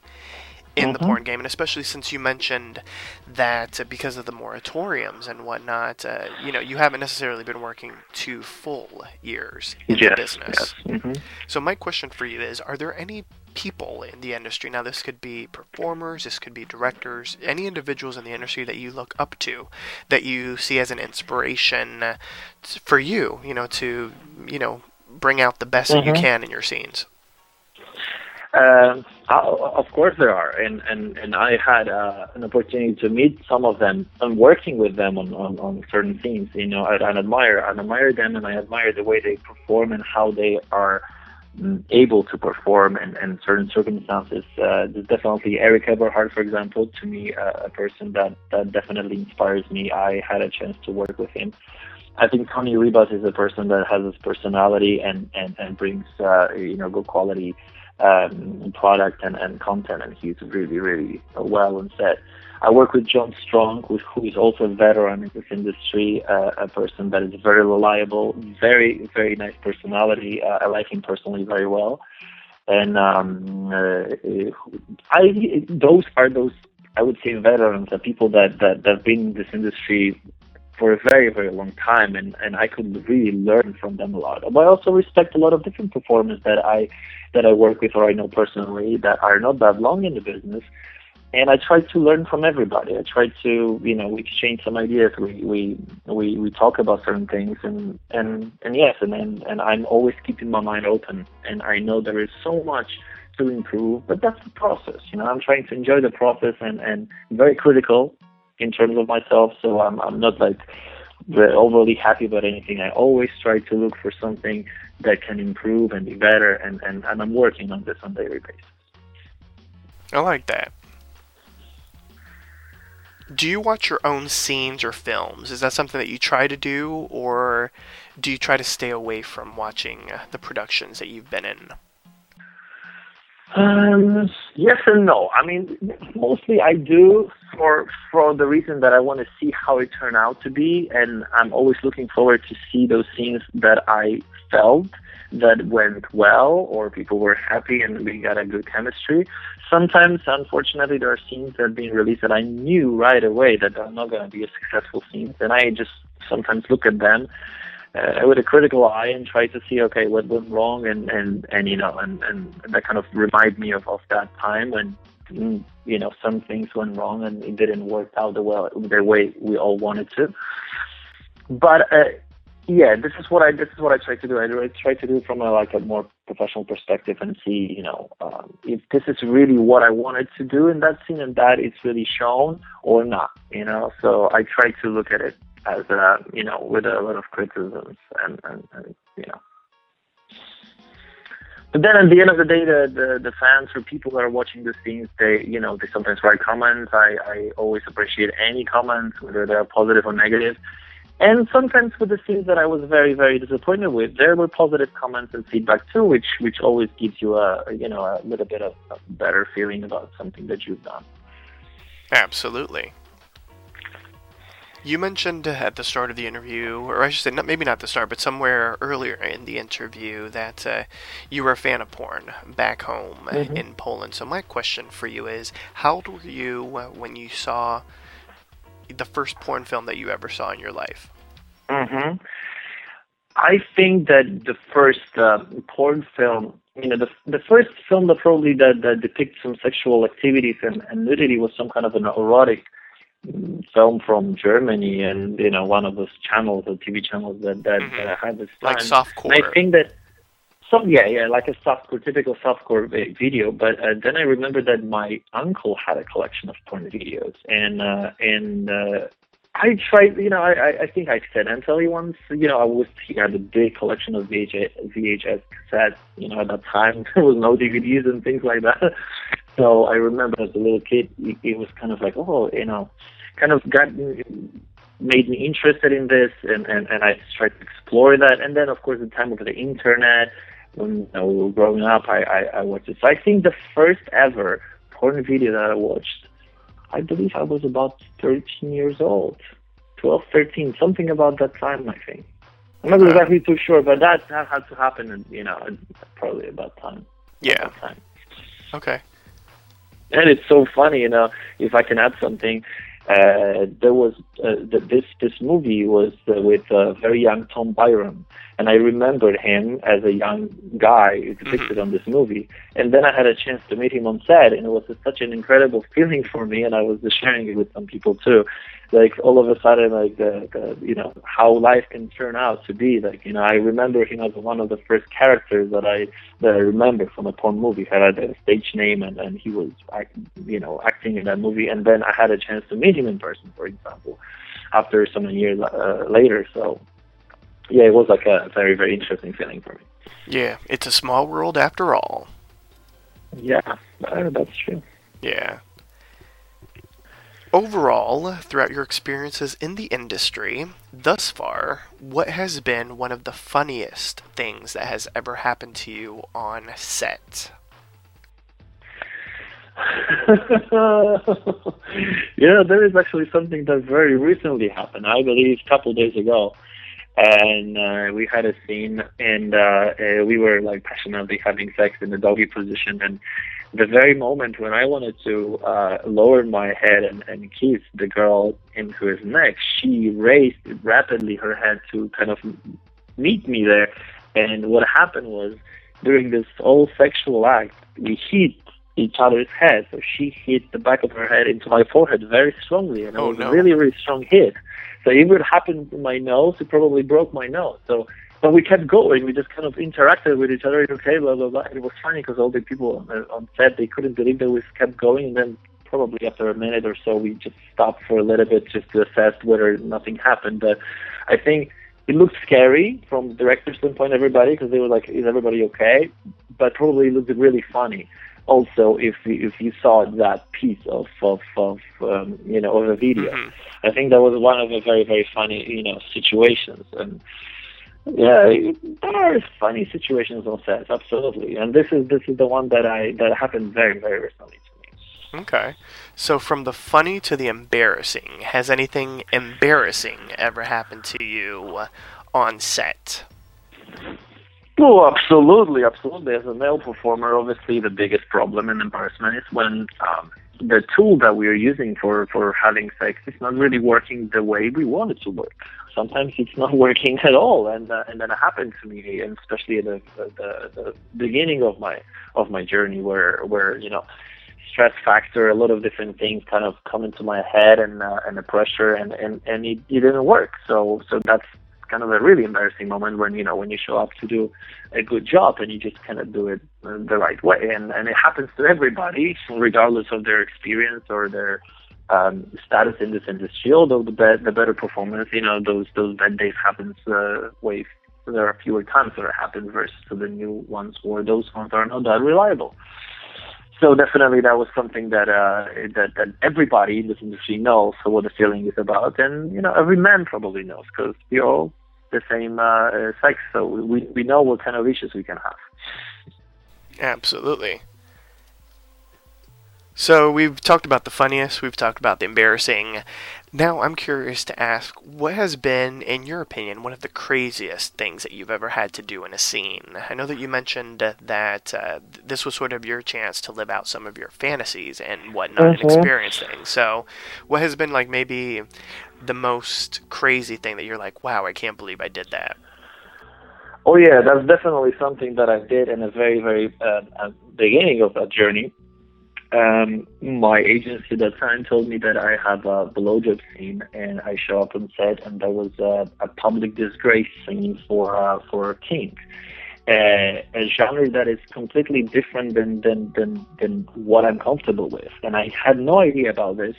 in the Mhm. porn game and especially since you mentioned that because of the moratoriums and whatnot, uh, you know, you haven't necessarily been working two full years in the business. yes hmm So my question for you is: Are there any people in the industry? Now, this could be performers, this could be directors, any individuals in the industry that you look up to, that you see as an inspiration uh, for you. You know, to you know bring out the best that you Mhm. can in your scenes. Um, uh, of course there are, and and and I had uh, an opportunity to meet some of them and working with them on on, on certain scenes. You know, I, I admire I admire them, and I admire the way they perform and how they are able to perform in, in certain circumstances. Uh, definitely Erik Everhard, for example, to me, uh, a person that that definitely inspires me. I had a chance to work with him. I think Tony Ribas is a person that has his personality and and and brings uh, you know good quality um, product and, and content, and he's really, really well on set. I work with John Strong, who, is also a veteran in this industry, uh, a person that is very reliable, very, very nice personality. Uh, I like him personally very well. And um, uh, I, those are those I would say veterans, are people that that that have been in this industry for a very very long time, and and I could really learn from them a lot. But I also respect a lot of different performers that I that I work with or I know personally that are not that long in the business. And I try to learn from everybody. I try to, you know, we exchange some ideas. We we we, we talk about certain things, and and and yes, and, and and I'm always keeping my mind open. And I know there is so much to improve, but that's the process. You know, I'm trying to enjoy the process and and very critical in terms of myself. So I'm I'm not like overly happy about anything. I always try to look for something that can improve and be better, and and, and I'm working on this on a daily basis. I like that. Do you watch your own scenes or films? Is that something that you try to do, or do you try to stay away from watching the productions that you've been in? Um, yes and no. I mean, mostly I do for for the reason that I want to see how it turned out to be, and I'm always looking forward to see those scenes that I felt that went well or people were happy and we got a good chemistry. Sometimes, unfortunately, there are scenes that are being released that I knew right away that are not going to be a successful scenes, and I just sometimes look at them uh, with a critical eye and try to see okay what went wrong and and and you know and and that kind of remind me of of that time when mm, you know some things went wrong and it didn't work out the well the way we all wanted to but uh, yeah this is what i this is what i try to do. I try to do from a like a more professional perspective and see you know um, if this is really what i wanted to do in that scene and that it's really shown or not you know? So i try to look at it as a you know with a lot of criticisms and, and, and you know. But then at the end of the day the, the the fans or people that are watching the scenes they you know they sometimes write comments. I i always appreciate any comments whether they're positive or negative and sometimes with the scenes that i was very very disappointed with there were positive comments and feedback too which which always gives you a you know a little bit of a better feeling about something that you've done Absolutely. You mentioned at the start of the interview, or I should say, not, maybe not the start, but somewhere earlier in the interview, that uh, you were a fan of porn back home Mhm. in Poland. So, my question for you is how old were you uh, when you saw the first porn film that you ever saw in your life? hmm I think that the first uh, porn film, you know, the the first film that probably that, that depicts some sexual activities and, and nudity was some kind of an erotic mm, film from Germany, and you know, one of those channels, the TV channels that that, Mhm. that I had this time. Like softcore. And I think that some yeah yeah like a softcore typical softcore vi- video. But uh, then I remember that my uncle had a collection of porn videos, and uh, and uh, I tried you know I I, I think I accidentally once you know I was he had a big collection of VHS, VHS cassettes. You know at that time there was no DVDs and things like that. So I remember as a little kid, it, it was kind of like oh you know kind of got made me interested in this and, and, and I tried to explore that and then of course the time of the internet when you know, we were growing up I, I, I watched it. So I think the first ever porn video that I watched I believe I was about 13 years old 12 13 something about that time I think I'm not exactly too sure but that, that had to happen you know probably about time Yeah. that time Okay. and it's so funny, you know. If I can add something, uh, there was uh, the, this this movie was uh, with uh, very young Tom Byron, and I remembered him as a young guy depicted on this movie. And then I had a chance to meet him on set, and it was such an incredible feeling for me. And I was sharing it with some people too, like all of a sudden, like the, the you know how life can turn out to be. Like you know, I remember him as one of the first characters that I that I remember from a porn movie. He had a stage name, and, and he was act, you know acting in that movie. And then I had a chance to meet him in person, for example, after so many years uh, later. So yeah, it was like a very very interesting feeling for me. Yeah. It's a small world after all. Yeah, uh, that's true. Yeah. Overall, throughout your experiences in the industry, thus far, what has been one of the funniest things that has ever happened to you on set? yeah, there is actually something that very recently happened. I believe a couple days ago, and uh, we had a scene, and uh, uh, we were like passionately having sex in the doggy position, and the very moment when I wanted to uh, lower my head and, and kiss the girl into his neck, she raised rapidly her head to kind of meet me there. And what happened was during this whole sexual act, we hit each other's head. So she hit the back of her head into my forehead very strongly, and it Oh, was no. a really, really strong hit. So if it happened to my nose, it probably broke my nose. So, but we kept going. We just kind of interacted with each other. Okay, blah blah blah. And it was funny because all the people on, on set they couldn't believe that we kept going, and then probably after a minute or so, we just stopped for a little bit just to assess whether nothing happened. But I think it looked scary from the director's standpoint, everybody, because they were like, "Is everybody okay?" But probably it looked really funny. Also, if you- if you saw that piece of of, of um, you know of a video, Mhm. I think that was one of the very very funny you know situations and. Yeah, there are funny situations on sets, absolutely, and this is this is the one that I that happened very very recently to me. Okay. So from the funny to the embarrassing, has anything embarrassing ever happened to you on set? Oh, absolutely, absolutely. As a male performer, obviously the biggest problem and embarrassment is when um, the tool that we are using for, for having sex is not really working the way we want it to work. Sometimes it's not working at all, and uh, and that happened to me, and especially at the, the the beginning of my of my journey, where where you know stress factor, a lot of different things kind of come into my head, and uh, and the pressure, and and and it, it didn't work. So so that's kind of a really embarrassing moment when you know when you show up to do a good job and you just kind of do it the right way. And and it happens to everybody regardless of their experience or their um, status in this industry. Although the be- the better performance you know those those bad days happens uh, way there are fewer times that it happens versus to the new ones or those ones are not that reliable. So definitely that was something that uh that that everybody in this industry knows what the feeling is about. And you know every man probably knows because we're all the same uh, uh, sex so we we know what kind of issues we can have Absolutely. So we've talked about the funniest, we've talked about the embarrassing. Now I'm curious to ask, what has been, in your opinion, one of the craziest things that you've ever had to do in a scene? I know that you mentioned that uh, this was sort of your chance to live out some of your fantasies and whatnot and Mhm. experience things. So, what has been like maybe the most crazy thing that you're like, wow, I can't believe I did that? Oh yeah, that's definitely something that I did in the very, very uh, uh, beginning of that journey. Um, my agency at that time told me that I have a blowjob scene, and I show up on set, and there was a, a public disgrace scene for uh, for kink, uh, a genre that is completely different than, than than than what I'm comfortable with, and I had no idea about this.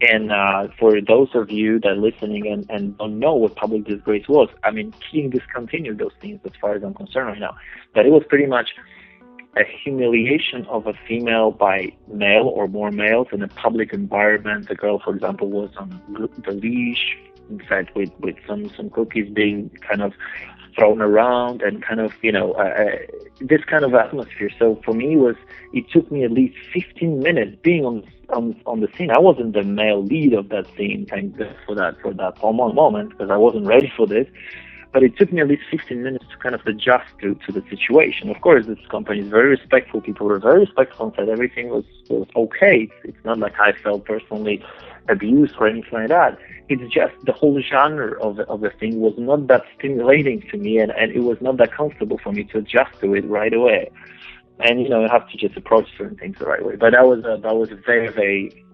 And uh, for those of you that are listening and, and don't know what public disgrace was, I mean, Kink discontinued those things as far as I'm concerned right now. But it was pretty much a humiliation of a female by male or more males in a public environment. The girl, for example, was on the leash, in fact, with, with some, some cookies being kind of thrown around and kind of, you know, uh, uh, this kind of atmosphere. So for me, it was it took me at least 15 minutes being on on on the scene. I wasn't the male lead of that scene. Thank God for that for that moment because I wasn't ready for this. But it took me at least 15 minutes to kind of adjust to, to the situation. Of course, this company is very respectful. People were very respectful and said everything was, was okay. It's not like I felt personally abused or anything like that. It's just the whole genre of the, of the thing was not that stimulating to me, and, and it was not that comfortable for me to adjust to it right away. And you know, you have to just approach certain things the right way. But that was a, that was a very very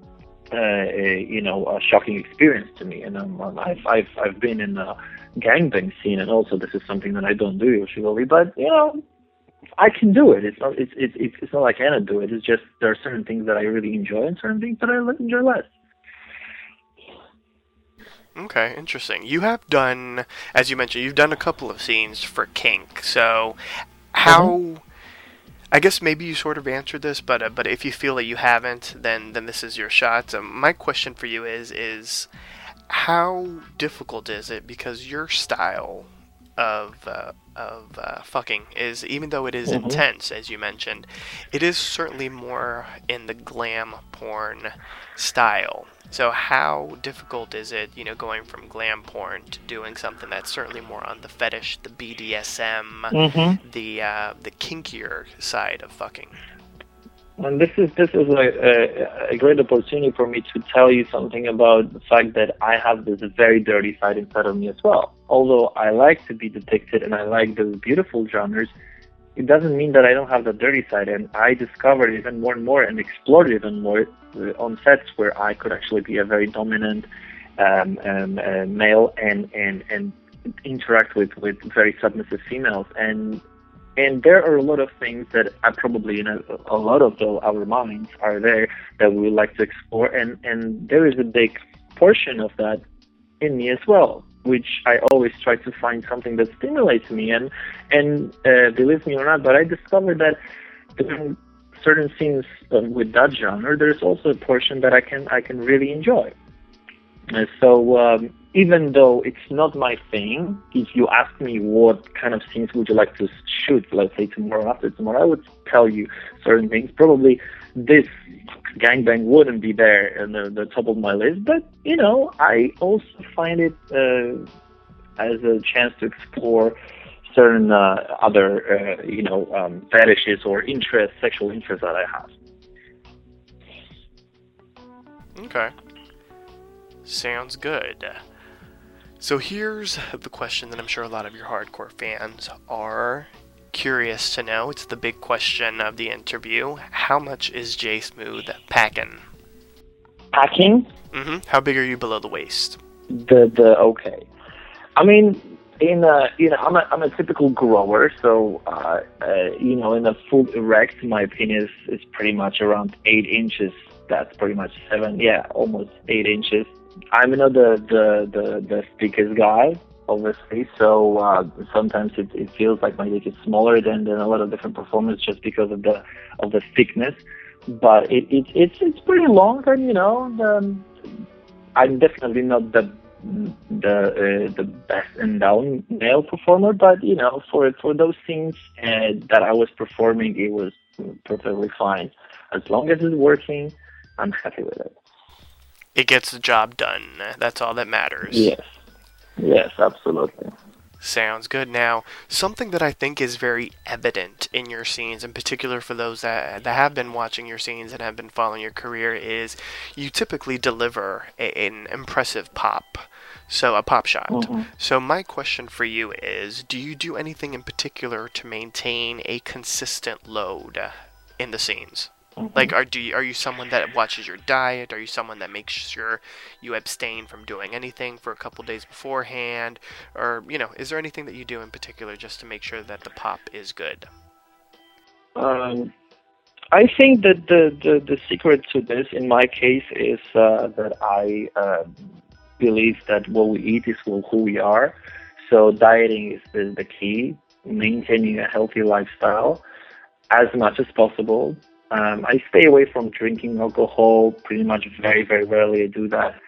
uh, a, you know a shocking experience to me. And um, um, I've I've I've been in the gangbang scene, and also this is something that I don't do usually. But you know, I can do it. It's not it's it's it's it's not like I cannot do it. It's just there are certain things that I really enjoy, and certain things that I enjoy less. Okay, interesting. You have done, as you mentioned, you've done a couple of scenes for Kink. So, how? I guess maybe you sort of answered this, but uh, but if you feel that you haven't, then then this is your shot. Um, my question for you is is how difficult is it because your style of uh, of uh, fucking is even though it is Mhm. intense as you mentioned, it is certainly more in the glam porn style. So how difficult is it, you know, going from glam porn to doing something that's certainly more on the fetish, the BDSM, Mm-hmm. the uh, the kinkier side of fucking? And this is this is a, a, a great opportunity for me to tell you something about the fact that I have this very dirty side inside of me as well. Although I like to be depicted and I like those beautiful genres, it doesn't mean that I don't have the dirty side. And I discovered even more and more and explored even more on sets where I could actually be a very dominant um, um, uh, male and and and interact with with very submissive females and and there are a lot of things that I probably in a, a lot of the, our minds are there that we would like to explore. And and there is a big portion of that in me as well which I always try to find something that stimulates me. And and uh, believe me or not but I discovered that certain scenes um, with that genre there's also a portion that I can I can really enjoy and so um, even though it's not my thing, if you ask me what kind of scenes would you like to shoot, let's say tomorrow after tomorrow, I would tell you certain things. Probably this gangbang wouldn't be there in the, the top of my list, but you know, I also find it uh, as a chance to explore certain uh, other, uh, you know, um, fetishes or interests, sexual interests that I have. Okay. Sounds good. So here's the question that I'm sure a lot of your hardcore fans are curious to know. It's the big question of the interview. How much is J Smooth packing? Packing? hmm How big are you below the waist? The the okay. I mean, in a you know, I'm a I'm a typical grower, so uh, uh, you know, in a full erect, my penis is pretty much around eight inches. That's pretty much seven, yeah, almost eight inches. I'm not the the the, the thickest guy, obviously, so uh, sometimes it, it feels like my dick is smaller than, than a lot of different performers just because of the of the thickness. But it, it it's it's pretty long, and you know, the, I'm definitely not the the uh, the best endowed male performer, but you know, for for those things uh, that I was performing, it was perfectly fine. As long as it's working, I'm happy with it. It gets the job done. That's all that matters. Yes, yes, absolutely. Sounds good. Now, something that I think is very evident in your scenes, in particular for those that, that have been watching your scenes and have been following your career, is you typically deliver a, an impressive pop. So, a pop shot. Mhm. So, my question for you is do you do anything in particular to maintain a consistent load in the scenes? Like, are do you, are you someone that watches your diet? Are you someone that makes sure you abstain from doing anything for a couple days beforehand? Or you know, is there anything that you do in particular just to make sure that the pop is good? Um, I think that the, the, the secret to this, in my case, is uh, that I uh, believe that what we eat is who who we are. So dieting is the, the key, maintaining a healthy lifestyle as much as possible. Um, I stay away from drinking alcohol pretty much very, very rarely. I do that.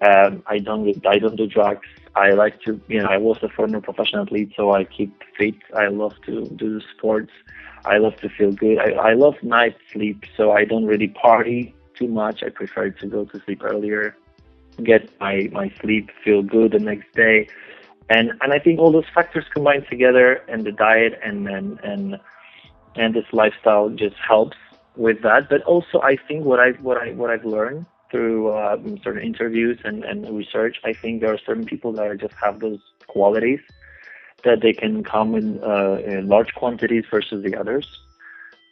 Um, I don't I don't do drugs. I like to, you know, I was a former professional athlete, so I keep fit. I love to do sports. I love to feel good. I, I love night sleep, so I don't really party too much. I prefer to go to sleep earlier, get my, my sleep, feel good the next day. And and I think all those factors combined together and the diet and and and, and this lifestyle just helps with that. But also I think what I what I what I've learned through um, certain interviews and, and research, I think there are certain people that just have those qualities that they can come in, uh, in large quantities versus the others.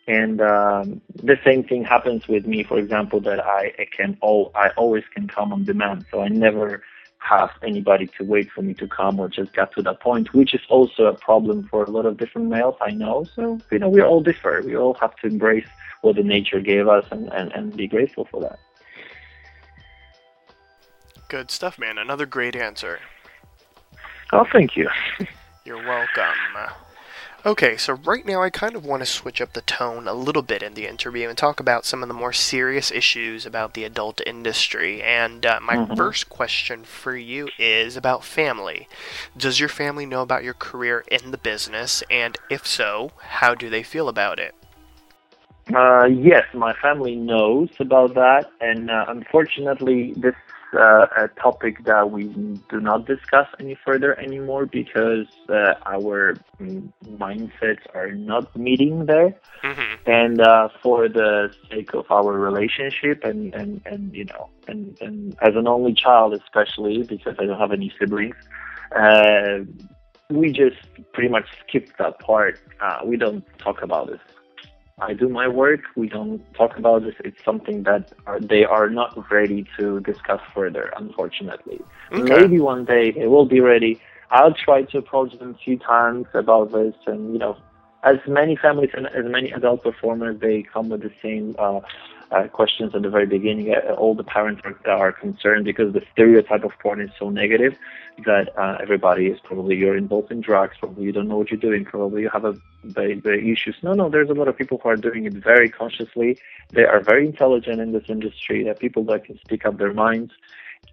And um, the same thing happens with me, for example, that I, I can all I always can come on demand. So I never have anybody to wait for me to come or just get to that point, which is also a problem for a lot of different males I know. So, you know, we're all differ. We all have to embrace what the nature gave us and, and, and be grateful for that. Good stuff, man. Another great answer. Oh, thank you. You're welcome. Okay, so right now I kind of want to switch up the tone a little bit in the interview and talk about some of the more serious issues about the adult industry. And uh, my Mhm. first question for you is about family. Does your family know about your career in the business? And if so, how do they feel about it? Uh, yes, my family knows about that, and uh, unfortunately, this uh, a topic that we do not discuss any further anymore because uh, our mindsets are not meeting there. hmm and uh, for the sake of our relationship and, and, and you know and, and as an only child especially because I don't have any siblings uh, we just pretty much skip that part. Uh, we don't talk about this I do my work we don't talk about this it's something that are, they are not ready to discuss further unfortunately Okay. maybe one day they will be ready I'll try to approach them a few times about this and you know as many families and as many adult performers, they come with the same uh, uh, questions at the very beginning. Uh, all the parents are, are concerned because the stereotype of porn is so negative that uh, everybody is probably you're involved in drugs, probably you don't know what you're doing, probably you have a very, very issues. No, no, there's a lot of people who are doing it very consciously. They are very intelligent in this industry. They're people that can speak up their minds.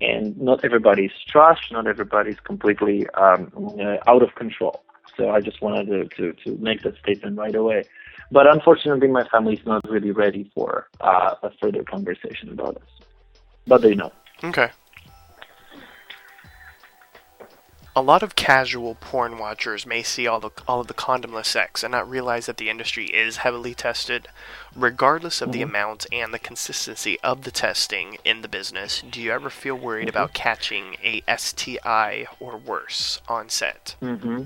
And not everybody is trash. Not everybody is completely um, uh, out of control. So I just wanted to, to, to make that statement right away. But unfortunately, my family is not really ready for uh, a further conversation about this. But they know. Okay. A lot of casual porn watchers may see all the all of the condomless sex and not realize that the industry is heavily tested, regardless of the amount and the consistency of the testing in the business. Do you ever feel worried about catching a STI or worse on set? hmm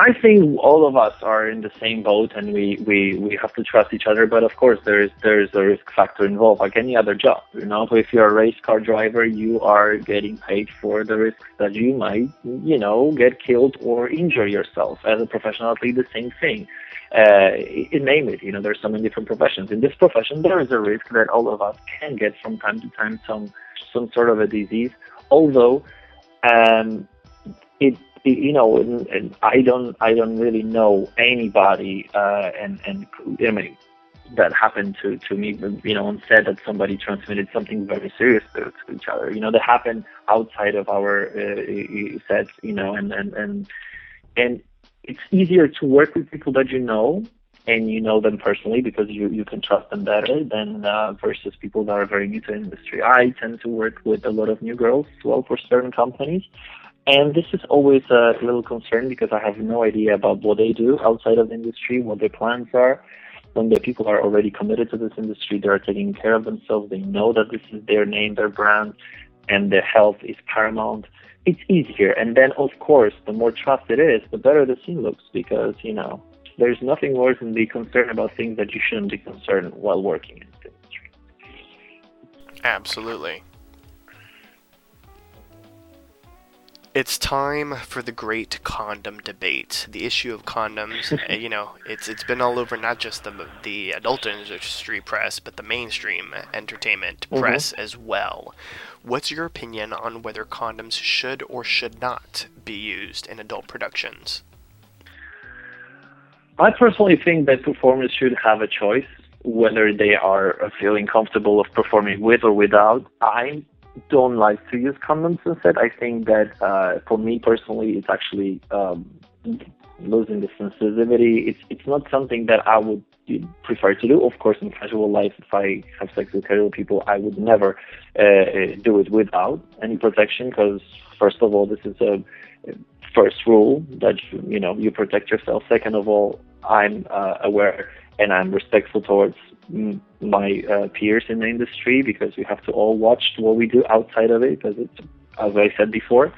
I think all of us are in the same boat, and we, we, we have to trust each other. But of course, there is there is a risk factor involved, like any other job. You know, if you're a race car driver, you are getting paid for the risks that you might, you know, get killed or injure yourself. As a professional athlete, the same thing. Uh, name it. You know, there's so many different professions. In this profession, there is a risk that all of us can get from time to time some some sort of a disease. Although, um, it you know, and, and I don't, I don't really know anybody, uh, and and I mean, that happened to to me, you know, on set that somebody transmitted something very serious to, to each other. You know, that happened outside of our uh, sets, you know, and and and and it's easier to work with people that you know and you know them personally because you you can trust them better than uh, versus people that are very new to industry. I tend to work with a lot of new girls, well, for certain companies. And this is always a little concern because I have no idea about what they do outside of the industry, what their plans are. When the people are already committed to this industry, they are taking care of themselves. They know that this is their name, their brand, and their health is paramount. It's easier. And then, of course, the more trust it is, the better the scene looks because, you know, there's nothing worse than be concerned about things that you shouldn't be concerned while working in the industry. Absolutely. It's time for the great condom debate. The issue of condoms, uh, you know, it's it's been all over not just the the adult industry press, but the mainstream entertainment Mhm. press as well. What's your opinion on whether condoms should or should not be used in adult productions? I personally think that performers should have a choice whether they are feeling comfortable of performing with or without. I don't like to use condoms instead. I think that uh, for me personally, it's actually um, losing the sensitivity. It's it's not something that I would prefer to do. Of course, in casual life, if I have sex with casual people, I would never uh, do it without any protection because first of all, this is a first rule that you, you know you protect yourself. Second of all, I'm uh, aware and I'm respectful towards my uh, peers in the industry because we have to all watch what we do outside of it because it's as I said before.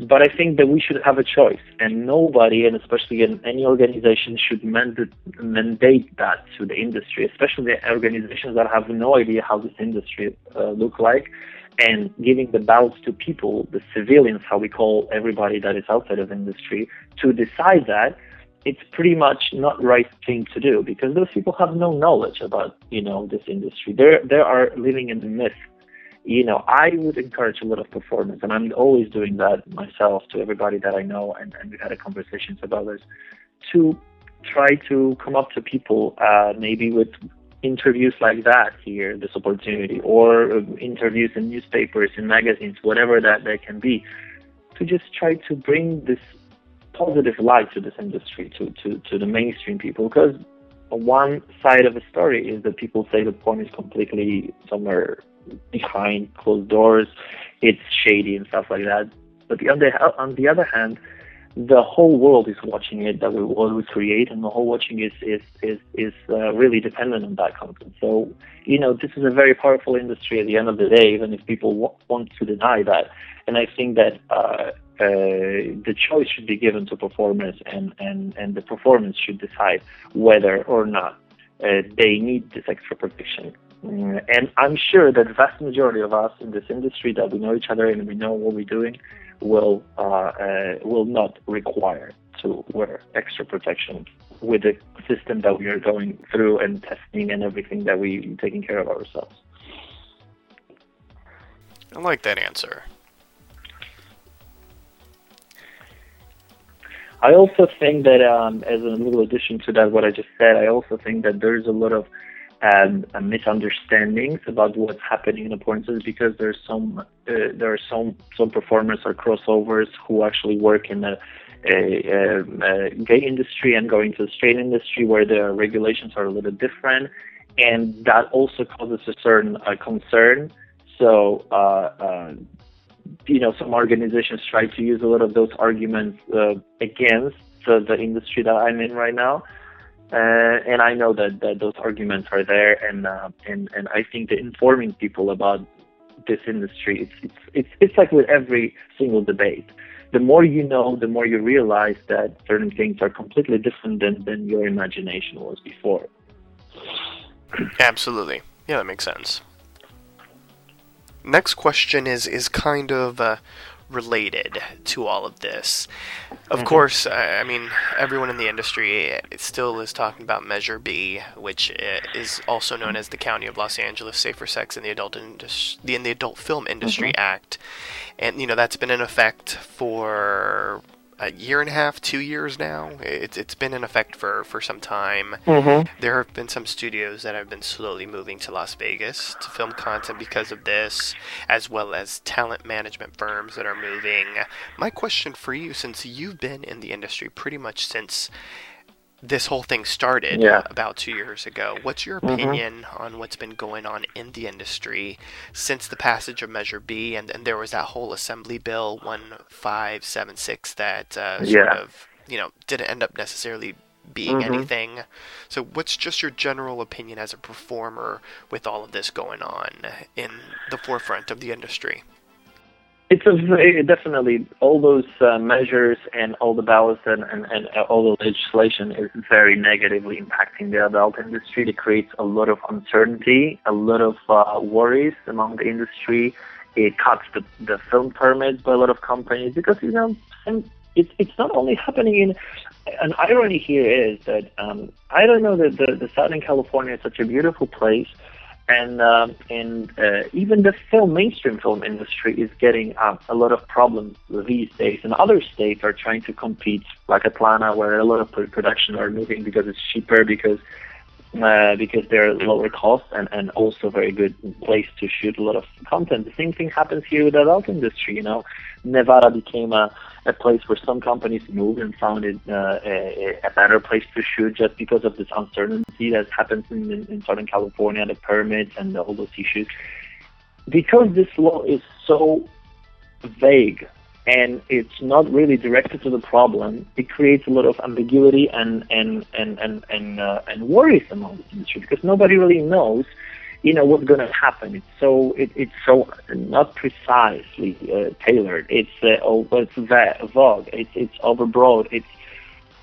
But I think that we should have a choice, and nobody, and especially in any organization, should mandate, mandate that to the industry, especially the organizations that have no idea how this industry uh, look like, and giving the balance to people, the civilians, how we call everybody that is outside of industry, to decide that it's pretty much not right thing to do because those people have no knowledge about you know this industry. They they are living in the myth. You know, I would encourage a lot of performance, and I'm always doing that myself to everybody that I know, and, and we had a conversations about this, to try to come up to people, uh, maybe with interviews like that here, this opportunity, or uh, interviews in newspapers, in magazines, whatever that they can be, to just try to bring this positive light to this industry, to, to, to the mainstream people. Because one side of the story is that people say that porn is completely somewhere behind closed doors, it's shady and stuff like that. But the other, on the other hand, the whole world is watching it that we what we create, and the whole watching is is is is uh, really dependent on that content. So you know, this is a very powerful industry at the end of the day, even if people want to deny that. And I think that uh, uh, the choice should be given to performers, and, and, and the performance should decide whether or not uh, they need this extra protection. Mm, and I'm sure that the vast majority of us in this industry that we know each other and we know what we're doing will uh, uh, will not require to wear extra protection with the system that we are going through and testing and everything that we taking care of ourselves. I like that answer. I also think that, um, as a little addition to that, what I just said, I also think that there's a lot of um, uh, misunderstandings about what's happening in the because there's some uh, there are some some performers or crossovers who actually work in the gay industry and going to the straight industry where the regulations are a little different, and that also causes a certain uh, concern. So, uh, uh, you know, some organizations try to use a lot of those arguments uh, against the, the industry that I'm in right now. Uh, and I know that, that those arguments are there, and uh, and and I think that informing people about this industry, it's it's it's it's like with every single debate the more you know, the more you realize that certain things are completely different than, than your imagination was before. Absolutely. Yeah, that makes sense. Next question is is kind of uh, related to all of this. Of Mm-hmm. course, I I mean everyone in the industry uh, still is talking about Measure B, which uh, is also known as the County of Los Angeles Safer Sex in the Adult Indus- the in the Adult Film Industry Mm-hmm. Act, and you know that's been in effect for a year and a half, two years now. It's it's been in effect for for some time. Mm-hmm. There have been some studios that have been slowly moving to Las Vegas to film content because of this, as well as talent management firms that are moving. My question for you, since you've been in the industry pretty much since this whole thing started Yeah. about two years ago, what's your opinion on what's been going on in the industry since the passage of Measure B? And, and there was that whole Assembly Bill 1576 that uh, sort Yeah. of, you know, didn't end up necessarily being Mhm. anything. So, what's just your general opinion as a performer with all of this going on in the forefront of the industry? It's a very, definitely all those uh, measures and all the ballots and, and, and all the legislation is very negatively impacting the adult industry. It creates a lot of uncertainty, a lot of uh, worries among the industry. It cuts the, the film permits by a lot of companies because you know it's it's not only happening in. An irony here is that um, I don't know that the, the Southern California is such a beautiful place and um, and uh, even the film mainstream film industry is getting um, a lot of problems these days. And other states are trying to compete, like Atlanta, where a lot of production are moving because it's cheaper because uh, because they're lower cost and, and also very good place to shoot a lot of content. The same thing happens here with the adult industry. You know, Nevada became a, a place where some companies moved and found it uh, a, a better place to shoot just because of this uncertainty that happens in, in, in Southern California, the permits and all those issues. Because this law is so vague and it's not really directed to the problem, it creates a lot of ambiguity and and and and and, uh, and worries among the industry because nobody really knows, you know, what's going to happen. It's so it, it's so not precisely uh, tailored. It's uh, oh, it's vague. It's it's overbroad. It's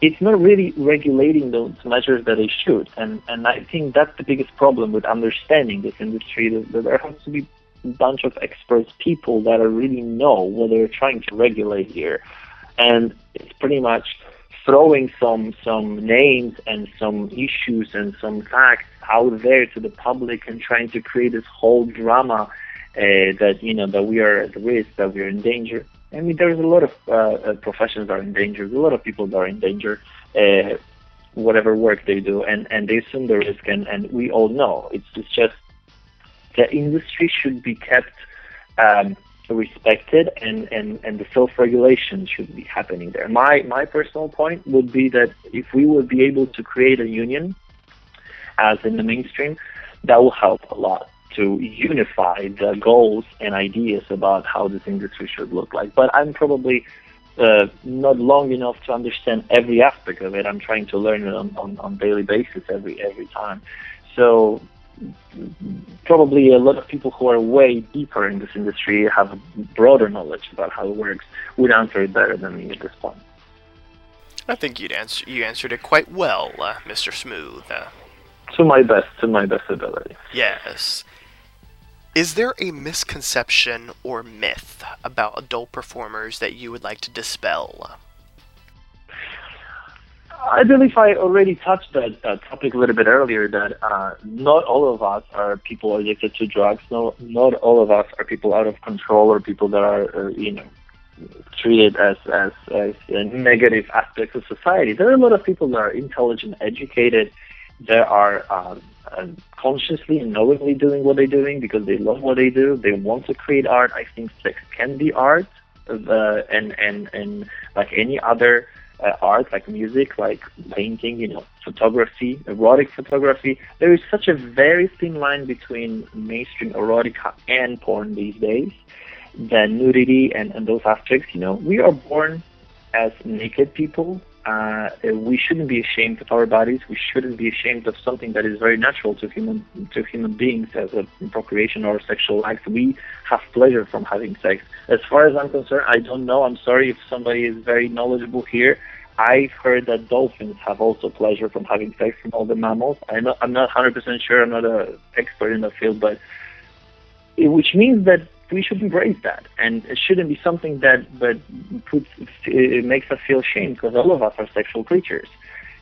it's not really regulating those measures that they should. And and I think that's the biggest problem with understanding this industry. That there has to be bunch of experts, people that are really know what they're trying to regulate here, and it's pretty much throwing some some names and some issues and some facts out there to the public and trying to create this whole drama uh, that you know that we are at risk, that we are in danger. I mean, there's a lot of uh, uh, professions that are in danger. A lot of people that are in danger. Uh, whatever work they do, and and they assume the risk, and and we all know it's it's just the industry should be kept um, respected and, and, and the self-regulation should be happening there. My, my personal point would be that if we would be able to create a union, as in the mainstream, that will help a lot to unify the goals and ideas about how this industry should look like. But I'm probably uh, not long enough to understand every aspect of it. I'm trying to learn it on, on, on daily basis every every time. So probably a lot of people who are way deeper in this industry have broader knowledge about how it works would answer it better than me at this point. I think you'd answer you answered it quite well, uh, Mr. Smooth. Uh, To my best, to my best ability. yes. Is there a misconception or myth about adult performers that you would like to dispel? I believe I already touched that uh, topic a little bit earlier. That uh, not all of us are people addicted to drugs. No, not all of us are people out of control or people that are, uh, you know, treated as, as as uh, negative aspects of society. There are a lot of people that are intelligent, educated, that are um, consciously and knowingly doing what they're doing because they love what they do. They want to create art. I think sex can be art, uh, and and and like any other uh, art, like music, like painting, you know, photography, erotic photography. There is such a very thin line between mainstream erotica and porn these days. The nudity and, and those aspects, you know, we are born as naked people. Uh, we shouldn't be ashamed of our bodies. We shouldn't be ashamed of something that is very natural to human to human beings as a procreation or sexual act. We have pleasure from having sex. As far as I'm concerned, I don't know. I'm sorry if somebody is very knowledgeable here. I've heard that dolphins have also pleasure from having sex from all the mammals. I'm not, I'm not 100% sure. I'm not an expert in the field, but it, which means that we should embrace that, and it shouldn't be something that but puts it makes us feel shame because all of us are sexual creatures.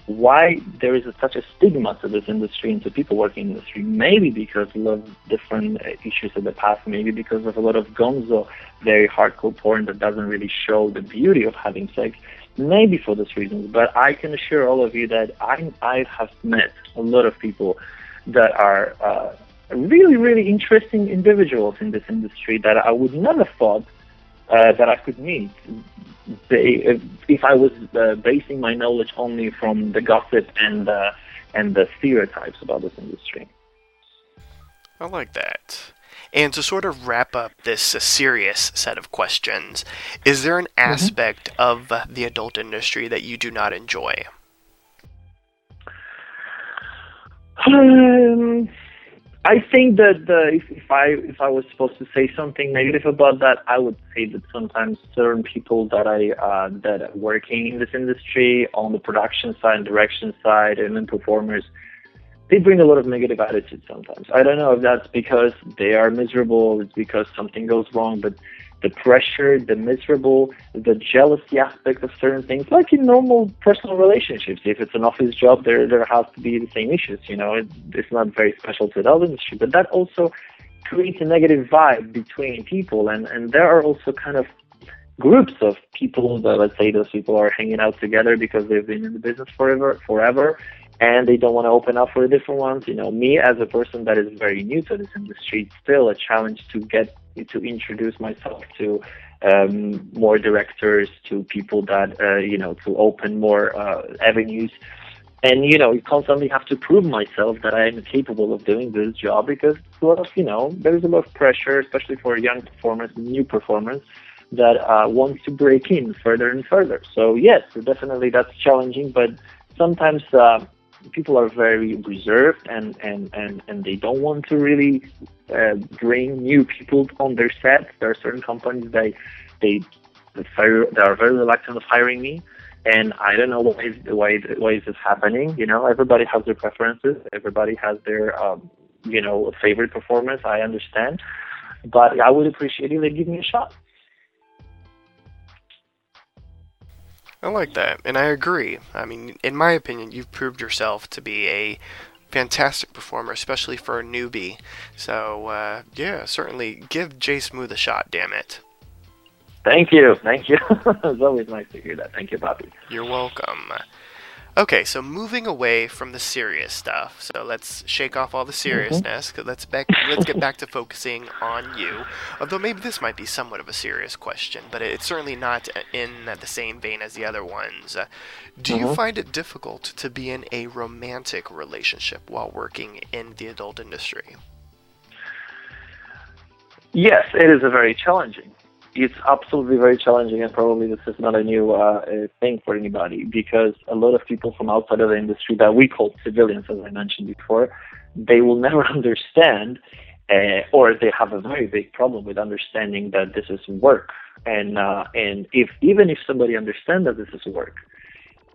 Why there is a, such a stigma to this industry and to people working in the industry? Maybe because of different uh, issues of the past. Maybe because of a lot of gonzo, very hardcore porn that doesn't really show the beauty of having sex. Maybe for those reasons, but I can assure all of you that I I have met a lot of people that are uh, really, really interesting individuals in this industry that I would never thought that I could meet. They, if, I was uh, basing my knowledge only from the gossip and uh, and the stereotypes about this industry. I like that. And to sort of wrap up this uh, serious set of questions, is there an aspect of uh, the adult industry that you do not enjoy? Um, I think that uh, if, if I if I was supposed to say something negative about that, I would say that sometimes certain people that I uh, that are working in this industry on the production side, direction side, and then performers, they bring a lot of negative attitude sometimes. I don't know if that's because they are miserable, it's because something goes wrong, but the pressure, the miserable, the jealousy aspect of certain things, like in normal personal relationships. If it's an office job, there there has to be the same issues. You know, it, it's not very special to the industry, but that also creates a negative vibe between people, and and there are also kind of groups of people that let's say those people are hanging out together because they've been in the business forever forever and they don't want to open up for the different ones you know me as a person that is very new to this industry it's still a challenge to get to introduce myself to um, more directors to people that uh, you know to open more uh, avenues and you know you constantly have to prove myself that I am capable of doing this job because a lot of you know there's a lot of pressure especially for young performers new performers that uh, wants to break in further and further. So yes, definitely that's challenging, but sometimes uh, people are very reserved and, and, and, and they don't want to really uh, bring new people on their set. There are certain companies that they they they are very reluctant of hiring me. And I don't know why is, why why is this happening. You know, everybody has their preferences. Everybody has their um, you know favorite performance. I understand, but I would appreciate if they give me a shot. I like that, and I agree. I mean, in my opinion, you've proved yourself to be a fantastic performer, especially for a newbie. So, uh, yeah, certainly give Jay Smooth a shot, damn it. Thank you, thank you. it's always nice to hear that. Thank you, Bobby. You're welcome. Okay, so moving away from the serious stuff, so let's shake off all the seriousness. 'cause let's back, let's get back to focusing on you. Although maybe this might be somewhat of a serious question, but it's certainly not in the same vein as the other ones. Uh, Do you find it difficult to be in a romantic relationship while working in the adult industry? Yes, it is a very challenging. It's absolutely very challenging, and probably this is not a new uh, thing for anybody because a lot of people from outside of the industry that we call civilians, as I mentioned before, they will never understand, uh, or they have a very big problem with understanding that this is work. And uh, and if even if somebody understands that this is work,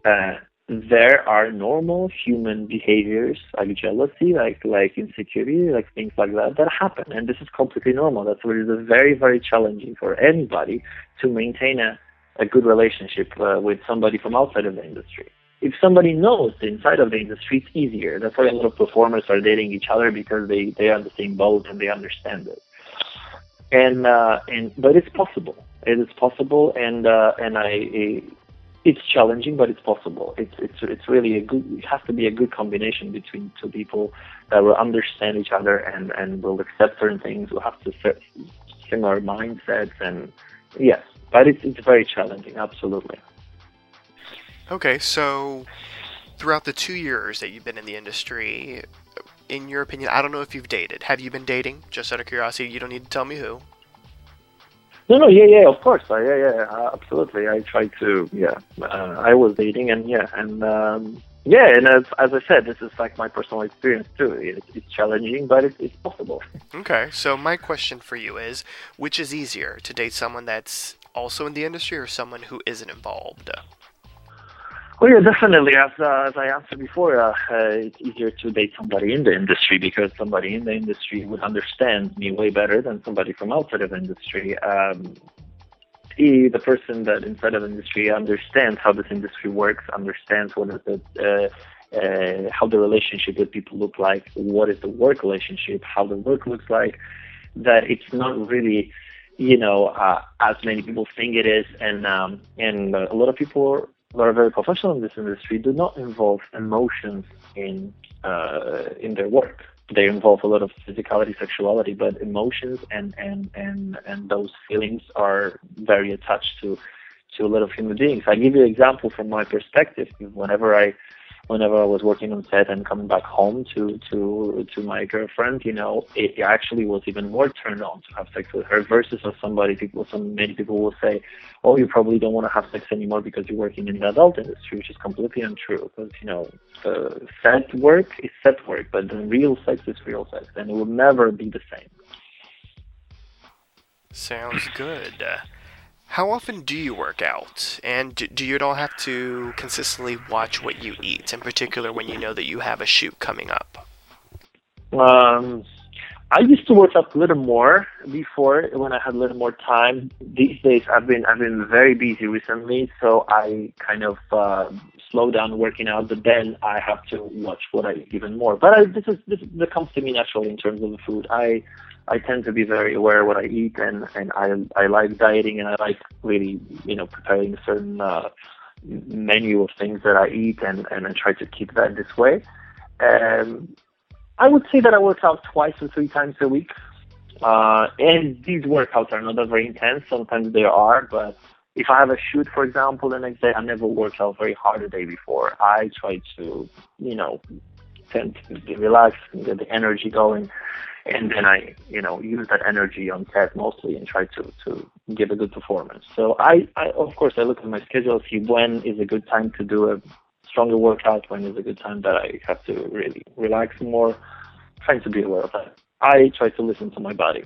uh, there are normal human behaviors like jealousy, like like insecurity, like things like that that happen, and this is completely normal. That's why it is very very challenging for anybody to maintain a a good relationship uh, with somebody from outside of the industry. If somebody knows the inside of the industry, it's easier. That's why a lot of performers are dating each other because they they are on the same boat and they understand it. And uh, and but it's possible. It is possible, and uh, and I it's challenging, but it's possible. It's it's it's really a good. It has to be a good combination between two people that will understand each other and and will accept certain things. Will have to set similar mindsets and yes, but it's it's very challenging. Absolutely. Okay, so throughout the two years that you've been in the industry, in your opinion, I don't know if you've dated. Have you been dating? Just out of curiosity, you don't need to tell me who. No, no, yeah, yeah, of course, uh, yeah, yeah, uh, absolutely. I tried to, yeah, uh, I was dating, and yeah, and um, yeah, and as, as I said, this is like my personal experience too. It's, it's challenging, but it, it's possible. Okay, so my question for you is, which is easier, to date someone that's also in the industry or someone who isn't involved? Well, yeah, definitely. As uh, as I answered before, uh, uh, it's easier to date somebody in the industry because somebody in the industry would understand me way better than somebody from outside of the industry. Um, he, the person that inside of the industry understands how this industry works, understands what is the uh, uh, how the relationship with people look like, what is the work relationship, how the work looks like. That it's not really, you know, uh, as many people think it is, and um, and a lot of people who are very professional in this industry do not involve emotions in uh, in their work. They involve a lot of physicality, sexuality, but emotions and and and and those feelings are very attached to to a lot of human beings. I give you an example from my perspective. Whenever I whenever I was working on set and coming back home to to to my girlfriend, you know, it actually was even more turned on to have sex with her versus of somebody people some many people will say, Oh, you probably don't want to have sex anymore because you're working in the adult industry, which is completely untrue. Because, you know, the set work is set work, but the real sex is real sex and it will never be the same. Sounds good. How often do you work out? And do, you at all have to consistently watch what you eat, in particular when you know that you have a shoot coming up? Um, I used to work out a little more before when I had a little more time. These days, I've been I've been very busy recently, so I kind of uh, slow down working out. But then I have to watch what I eat even more. But I, this is this, this comes to me naturally in terms of the food. I I tend to be very aware of what I eat, and and I I like dieting, and I like really you know preparing a certain uh, menu of things that I eat, and and I try to keep that this way. Um, I would say that I work out twice or three times a week. Uh, and these workouts are not that very intense. Sometimes they are, but if I have a shoot, for example, the next day, I never work out very hard the day before. I try to, you know, tend to relax and get the energy going. And then I, you know, use that energy on set mostly and try to, to give a good performance. So I, I, of course, I look at my schedule, see when is a good time to do a stronger workout, when is a good time that I have to really relax more, trying to be aware of that. I try to listen to my body.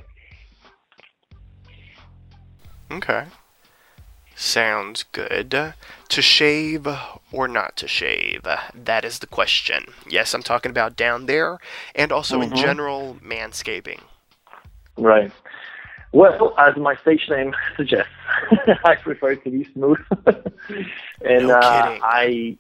Okay. Sounds good. To shave or not to shave? That is the question. Yes, I'm talking about down there, and also in Mhm. general, manscaping. Right. Well, as my stage name suggests, I prefer to be smooth. and No uh. I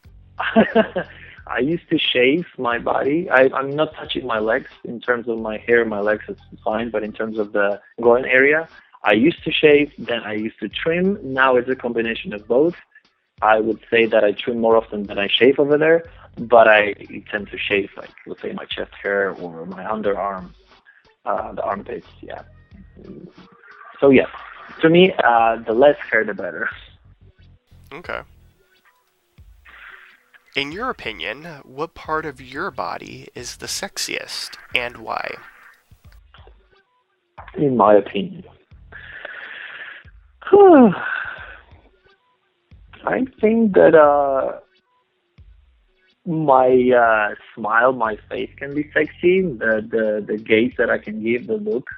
I used to shave my body. I, I'm not touching my legs in terms of my hair. My legs is fine, but in terms of the groin area, I used to shave. Then I used to trim. Now it's a combination of both. I would say that I trim more often than I shave over there, but I tend to shave, like let's say my chest hair or my underarm, uh, the armpits. Yeah. So yeah, to me, uh, the less hair, the better. Okay. In your opinion, what part of your body is the sexiest and why? in my opinion. I think that uh, my uh, smile, my face can be sexy. The the the gaze that I can give, the look.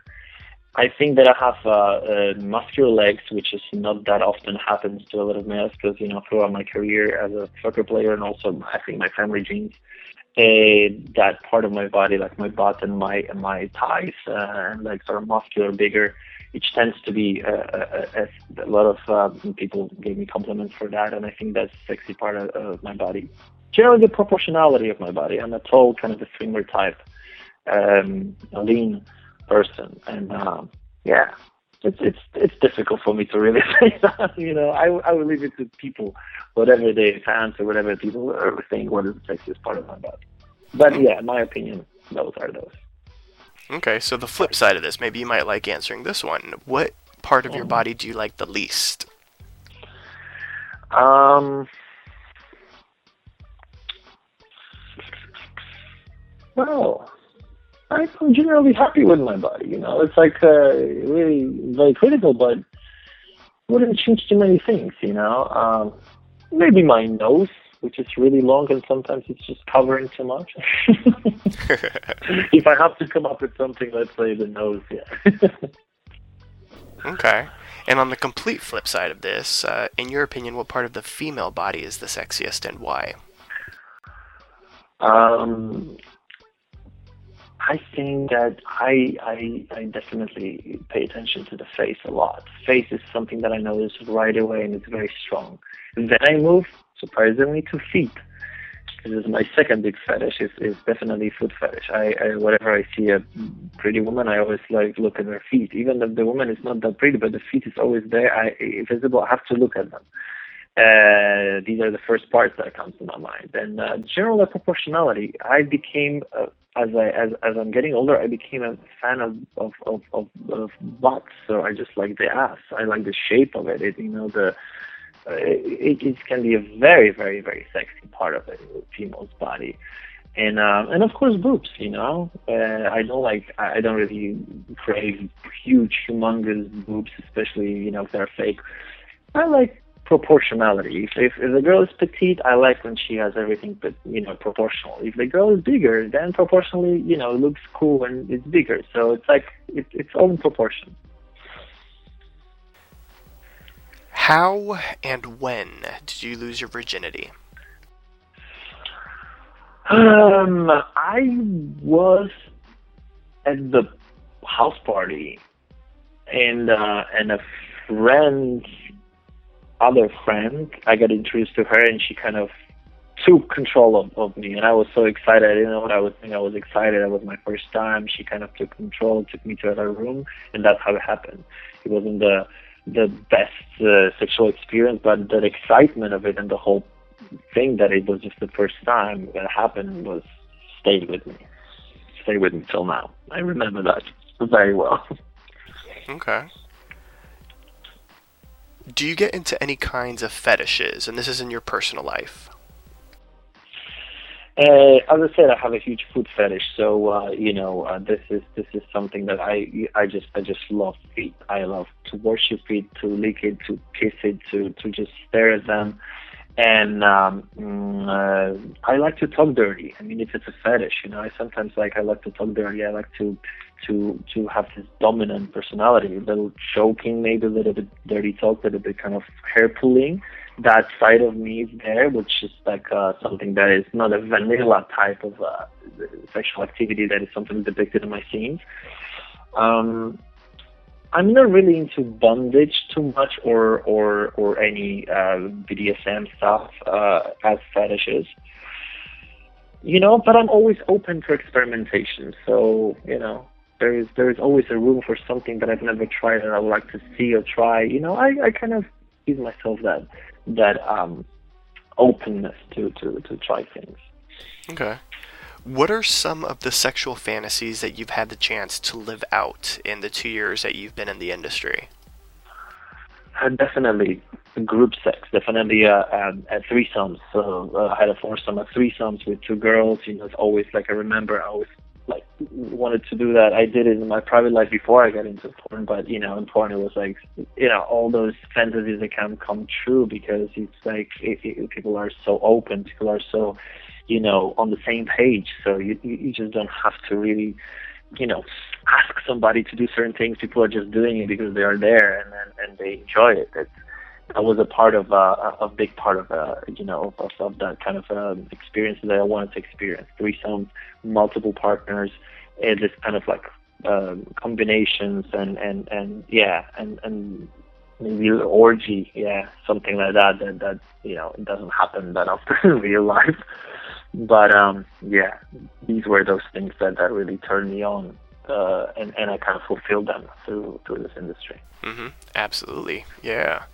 I think that I have uh, uh, muscular legs, which is not that often happens to a lot of males because you know throughout my career as a soccer player and also I think my family genes, uh, that part of my body, like my butt and my and my thighs uh, and sort of muscular, bigger, which tends to be uh, uh, uh, a lot of uh, people gave me compliments for that, and I think that's a sexy part of, of my body. Generally, the proportionality of my body. I'm a tall, kind of a swimmer type, um, a lean person, and um, yeah, it's it's it's difficult for me to really say that. You know, I I will leave it to people, whatever they fans or whatever people are saying what is the sexiest part of my body. But yeah, in my opinion, those are those. Okay, so the flip side of this, maybe you might like answering this one. What part of your body do you like the least? Um. Well, I'm generally happy with my body. You know, it's like uh, really very critical, but wouldn't change too many things. You know, um, maybe my nose, which is really long and sometimes it's just covering too much. if I have to come up with something, let's say the nose. Yeah. Okay. And on the complete flip side of this, uh, in your opinion, what part of the female body is the sexiest and why? Um, I think that I, I I definitely pay attention to the face a lot. Face is something that I notice right away, and it's very strong. Then I move surprisingly to feet. This is my second big fetish. is is definitely foot fetish. I, I whenever I see a pretty woman, I always like look at her feet. Even if the woman is not that pretty, but the feet is always there. I visible. I have to look at them. Uh, these are the first parts that comes to my mind. And uh, general proportionality. I became uh, as I as as I'm getting older, I became a fan of of of of, of butts. So I just like the ass. I like the shape of it. it you know the. Uh, it, it can be a very, very, very sexy part of a female's body, and um, and of course boobs. You know, uh, I don't like. I don't really crave huge, humongous boobs, especially you know if they're fake. I like proportionality. If, if if the girl is petite, I like when she has everything, but you know, proportional. If the girl is bigger, then proportionally, you know, looks cool and it's bigger. So it's like it, it's all in proportion. How and when did you lose your virginity? Um, I was at the house party, and uh, and a friend's other friend, I got introduced to her, and she kind of took control of, of me, and I was so excited. I didn't know what I was doing. I was excited. It was my first time. She kind of took control, took me to another room, and that's how it happened. It wasn't the the best uh, sexual experience, but the excitement of it and the whole thing that it was just the first time that happened was stayed with me. Stayed with me till now. I remember that very well. Okay. Do you get into any kinds of fetishes? And this is in your personal life. Uh, as I said, I have a huge food fetish, so uh, you know uh, this is this is something that I I just I just love feet. I love to worship it, to lick it, to kiss it, to to just stare at them, and um, mm, uh, I like to talk dirty. I mean, if it's a fetish, you know, I sometimes like I like to talk dirty. I like to to to have this dominant personality, a little choking, maybe a little bit dirty talk, a little bit kind of hair pulling that side of me is there, which is like uh, something that is not a vanilla type of uh, sexual activity that is something depicted in my scenes. Um, I'm not really into bondage too much or or or any uh, BDSM stuff uh, as fetishes. You know, but I'm always open for experimentation. So you know, there is there is always a room for something that I've never tried and I would like to see or try. You know, I, I kind of give myself that that um, openness to, to, to try things. Okay. What are some of the sexual fantasies that you've had the chance to live out in the two years that you've been in the industry? Uh, definitely group sex, definitely uh, um, uh, threesomes. So uh, I had a foursome, a threesomes with two girls. You know, it's always like I remember I always like wanted to do that. I did it in my private life before I got into porn, but you know, in porn it was like, you know, all those fantasies that can come true because it's like it, it, people are so open, people are so, you know, on the same page. So you you just don't have to really, you know, ask somebody to do certain things. People are just doing it because they are there and and, and they enjoy it. It's, that was a part of uh, a big part of uh, you know of, of that kind of um, experience that I wanted to experience. Threesomes, multiple partners, and this kind of like um, combinations and and and yeah and and maybe orgy, yeah, something like that. That that you know it doesn't happen that often in real life. But um, yeah, these were those things that that really turned me on, uh, and and I kind of fulfilled them through through this industry. Mm-hmm. Absolutely. Yeah.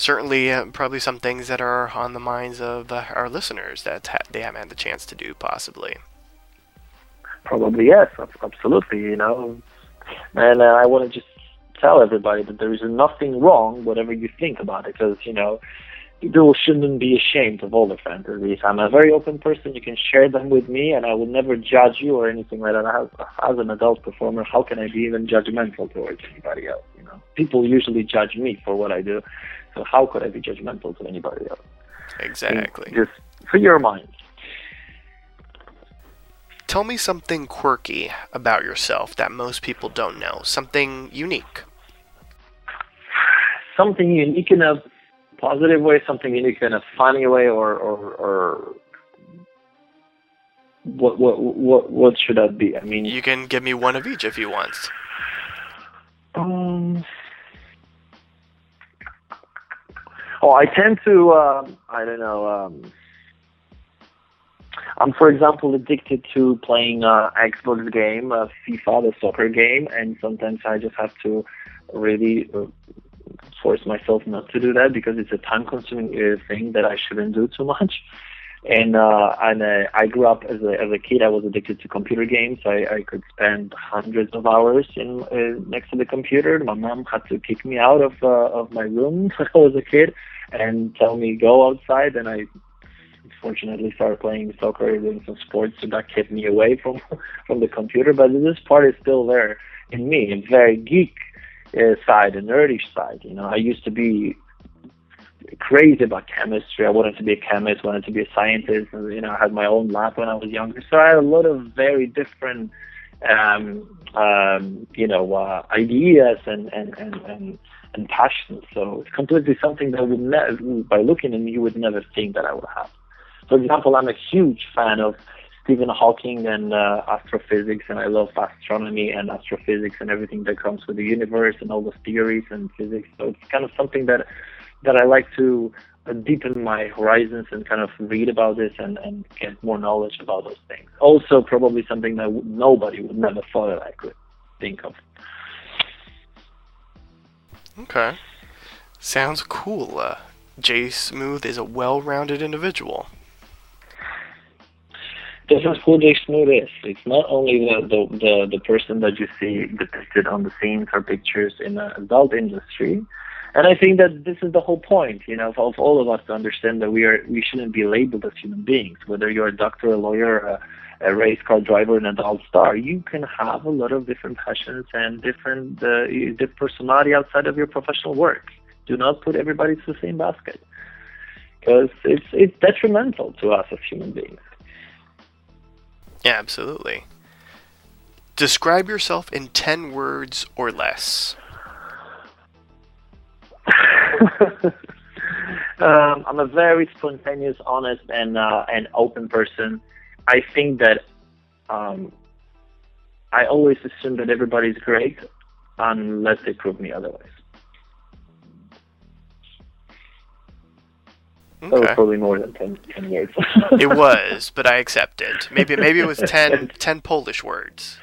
Certainly, uh, probably some things that are on the minds of uh, our listeners that ha- they haven't had the chance to do, possibly. Probably yes, absolutely. You know, and uh, I want to just tell everybody that there is nothing wrong, whatever you think about it, because you know, people shouldn't be ashamed of all their fantasies. I'm a very open person. You can share them with me, and I will never judge you or anything like that. As, as an adult performer, how can I be even judgmental towards anybody else? You know, people usually judge me for what I do, so how could I be judgmental to anybody else? Exactly. Just free your mind. Tell me something quirky about yourself that most people don't know. Something unique. something unique a positive way, something unique in a funny way, or or, or what what what what should that be? I mean, You can give me one of each if you want. um, oh, I tend to um, I don't know. Um, I'm, for example, addicted to playing uh, Xbox game, uh, FIFA, the soccer game, and sometimes I just have to really uh, force myself not to do that because it's a time-consuming uh, thing that I shouldn't do too much. And uh, and uh, I grew up as a as a kid. I was addicted to computer games. I, I could spend hundreds of hours in uh, next to the computer. My mom had to kick me out of uh, of my room when I was a kid and tell me go outside. And I fortunately started playing soccer, and doing some sports, so that kept me away from from the computer. But this part is still there in me, a very geek side, a nerdy side. You know, I used to be crazy about chemistry. I wanted to be a chemist, wanted to be a scientist. And, you know, I had my own lab when I was younger, so I had a lot of very different, um, um, you know, uh, ideas and and and and and passions. So it's completely something that would never, by looking at me, you would never think that I would have. For example, I'm a huge fan of Stephen Hawking and uh, astrophysics, and I love astronomy and astrophysics and everything that comes with the universe and all the theories and physics. So it's kind of something that that I like to uh, deepen my horizons and kind of read about this and, and get more knowledge about those things. Also, probably something that nobody would never thought that I could think of. Okay. Sounds cool. Uh, Jay Smooth is a well-rounded individual. This is who Jay Smooth is. It's not only the, the, the, the person that you see depicted on the scenes or pictures in the adult industry. And I think that this is the whole point, you know, of, of all of us to understand that we are we shouldn't be labeled as human beings. Whether you're a doctor, a lawyer, a, a race car driver, an adult star, you can have a lot of different passions and different uh, different personality outside of your professional work. Do not put everybody to the same basket because it's it's detrimental to us as human beings. Yeah, absolutely. Describe yourself in 10 words or less. um, I'm a very spontaneous, honest, and uh, and open person. I think that um, I always assume that everybody's great unless they prove me otherwise. That was probably more than 10, 10 words. It was, but I accepted. Maybe maybe it was 10, 10 Polish words.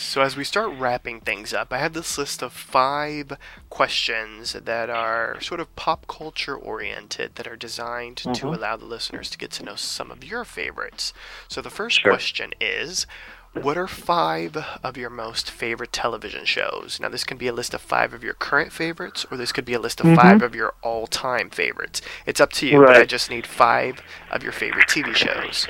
So as we start wrapping things up, I have this list of five questions that are sort of pop culture oriented that are designed to mm-hmm. allow the listeners to get to know some of your favorites. So the first Sure. question is What are five of your most favorite television shows? Now, this can be a list of five of your current favorites, or this could be a list of five of your all-time favorites. It's up to you, but I Mm-hmm. Just need five of your favorite TV shows.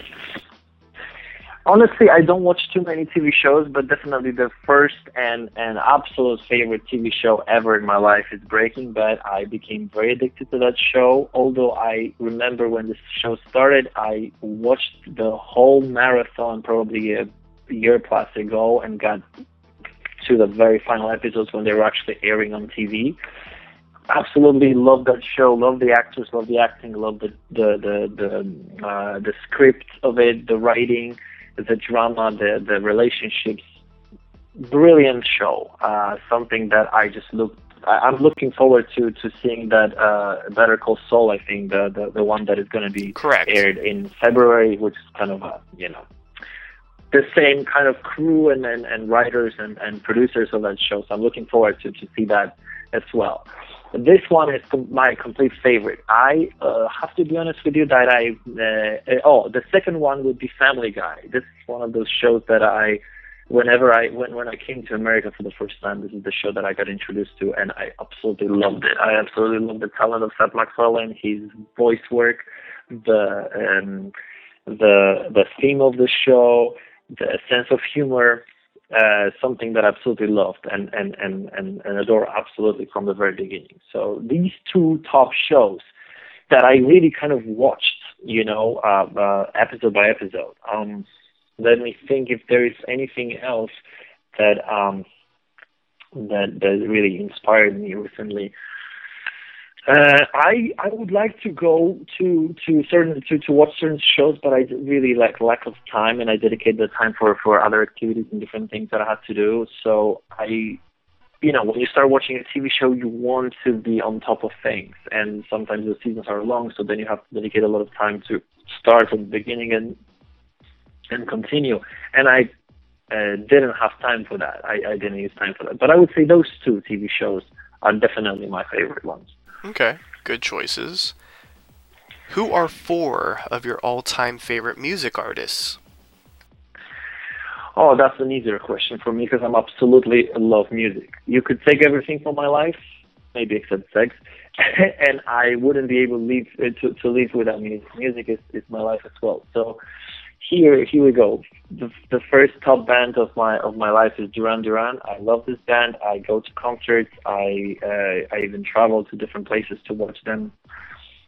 Honestly, I don't watch too many TV shows, but definitely the first and, and absolute favorite TV show ever in my life is Breaking Bad. I became very addicted to that show. Although I remember when this show started, I watched the whole marathon probably a year plus ago and got to the very final episodes when they were actually airing on TV. Absolutely love that show. Love the actors. Love the acting. Love the the the the, uh, the script of it. The writing, the drama, the the relationships. Brilliant show. Uh, something that I just look. I, I'm looking forward to to seeing that uh, Better Call Saul. I think the the, the one that is going to be Correct. aired in February, which is kind of a you know the same kind of crew and, and, and writers and, and producers of that show. So I'm looking forward to, to see that as well. This one is com- my complete favorite. I uh, have to be honest with you that I uh, uh, oh the second one would be Family Guy. This is one of those shows that I whenever I when when I came to America for the first time, this is the show that I got introduced to, and I absolutely loved it. I absolutely loved the talent of Seth MacFarlane, his voice work, the um, the the theme of the show, the sense of humor, uh, something that I absolutely loved and, and, and, and, and adore absolutely from the very beginning. So these two top shows that I really kind of watched, you know, uh, uh, episode by episode. Um, let me think if there is anything else that um, that that really inspired me recently. Uh, I I would like to go to to certain to, to watch certain shows, but I really like lack of time, and I dedicate the time for for other activities and different things that I have to do. So I, you know, when you start watching a TV show, you want to be on top of things, and sometimes the seasons are long, so then you have to dedicate a lot of time to start from the beginning and and continue. And I uh, didn't have time for that. I, I didn't use time for that. But I would say those two TV shows are definitely my favorite ones. Okay, good choices. Who are four of your all-time favorite music artists? Oh, that's an easier question for me because I'm absolutely love music. You could take everything from my life, maybe except sex, and I wouldn't be able to live to, to live without music. Music is, is my life as well. So here here we go. The, the first top band of my of my life is Duran Duran. I love this band. I go to concerts. I uh, I even travel to different places to watch them.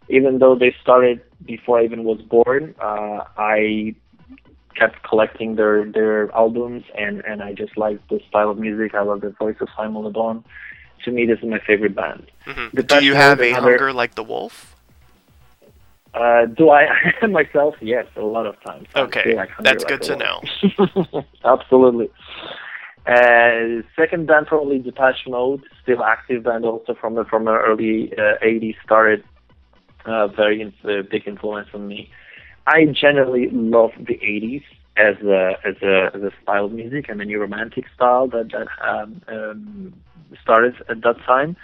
Even though they started before I even was born, uh, I kept collecting their their albums and and I just like the style of music. I love the voice of Simon Le Bon. To me, this is my favorite band. Mhm. The Do you have a another- hunger like the wolf? Uh, do I myself? Yes, a lot of times. Okay, like that's good to know. Absolutely. Uh, second band probably Depeche Mode, still active band also from the from the early uh, 80s. Started uh, very in, uh, big influence on me. I generally love the 80s as a as a as a style of music and the new romantic style that that um, um, started at that time.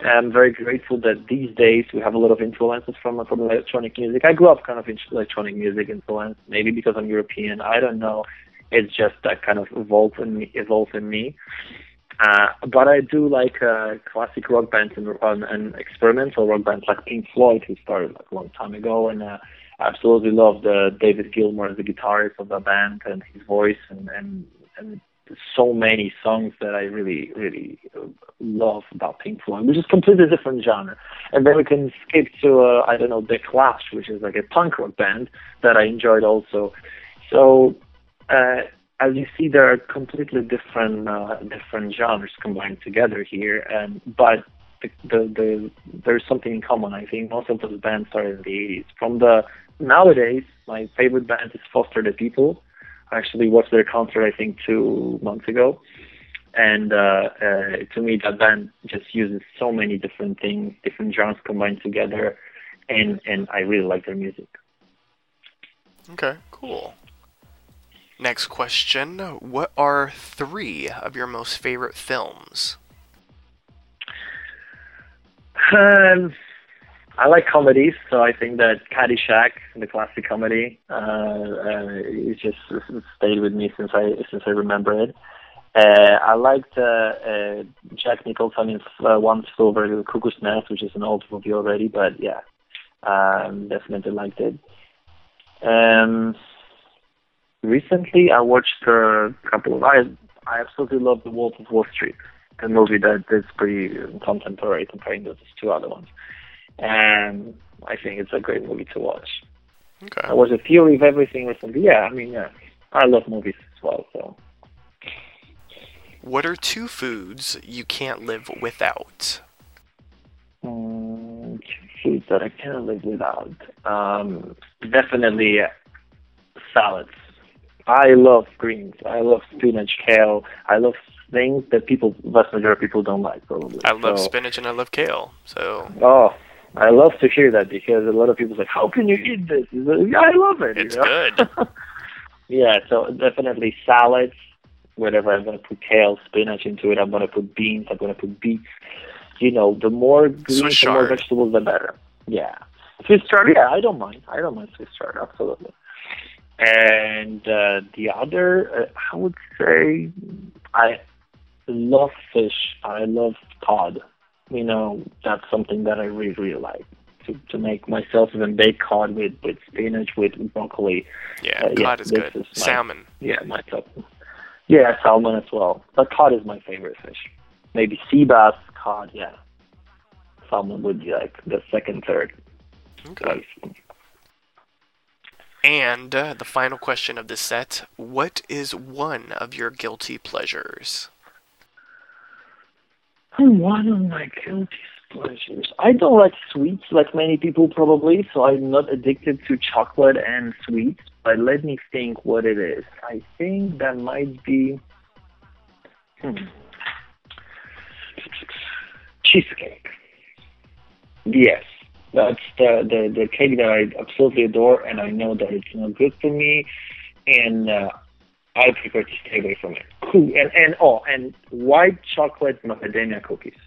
I'm very grateful that these days we have a lot of influences from from electronic music. I grew up kind of in electronic music influence, maybe because I'm European. I don't know. It's just that kind of evolved in me. Evolved in me. Uh, but I do like uh, classic rock bands and, um, and experimental rock bands like Pink Floyd, who started like a long time ago, and uh, I absolutely love the David Gilmour, the guitarist of the band, and his voice, and and and so many songs that I really, really love about Pink Floyd, which is completely different genre. And then we can skip to, uh, I don't know, The Clash, which is like a punk rock band that I enjoyed also. So, uh, as you see, there are completely different, uh, different genres combined together here. And but the, the, the there's something in common. I think most of those bands started in the 80s. From the nowadays, my favorite band is Foster the People. Actually watched their concert, I think, two months ago. And uh, uh, to me, that band just uses so many different things, different genres combined together, and and I really like their music. Okay, cool. Next question. What are three of your most favorite films? Um, I like comedies, so I think that Caddyshack, the classic comedy, uh, uh, it just stayed with me since I since I remember it. Uh, I liked uh, uh, Jack Nicholson in uh, One Flew Over the Cuckoo's Nest, which is an old movie already, but yeah, um, definitely liked it. Um, recently, I watched a couple of. I I absolutely love The Wolf of Wall Street, a movie that is pretty contemporary comparing those two other ones, and I think it's a great movie to watch. Okay. I was a Theory of Everything recently. Yeah, I mean, yeah, I love movies as well, so. What are two foods you can't live without? Mm, foods that I can't live without. Um, definitely salads. I love greens. I love spinach, kale. I love things that people, vast majority of people don't like probably. I love So- spinach and I love kale. So Oh, I love to hear that because a lot of people say, "How can you eat this?" Like, I love it. it's you know? good. yeah, so definitely salads. Whatever I'm gonna put kale, spinach into it. I'm gonna put beans. I'm gonna put beets. You know, the more greens, Swiss the more chard. vegetables, the better. Yeah, Swiss chard. Yeah, I don't mind. I don't mind Swiss chard. Absolutely. And uh, the other, uh, I would say, I love fish. I love cod. You know, that's something that I really, really like. To, to make myself even bake cod with, with spinach, with broccoli. Yeah, Uh, yeah, cod is good. is my- Salmon. Yeah, my top. Yeah, salmon as well. But cod is my favorite fish. Maybe sea bass, cod, yeah. Salmon would be like the second, third Okay. place. And uh, the final question of this set: What is one of your guilty pleasures? One of my guilty pleasures. I don't like sweets like many people probably, so I'm not addicted to chocolate and sweets. But let me think what it is. I think that might be hmm, cheesecake. Yes, that's the, the the cake that I absolutely adore, and I know that it's not good for me, and uh, I prefer to stay away from it. Cool. And, and oh, and white chocolate macadamia cookies.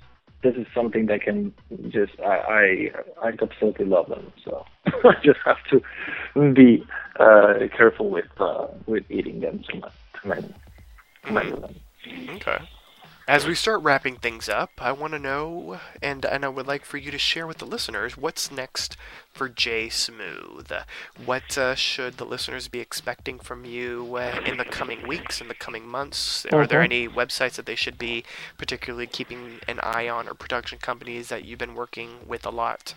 This is something that can just I I, I absolutely love them. So I just have to be uh, careful with uh, with eating them too much. Too many, too many of them. Okay. As we start wrapping things up, I want to know, and and I would like for you to share with the listeners what's next for Jay Smooth. What uh, should the listeners be expecting from you uh, in the coming weeks, in the coming months? Are there any websites that they should be particularly keeping an eye on, or production companies that you've been working with a lot?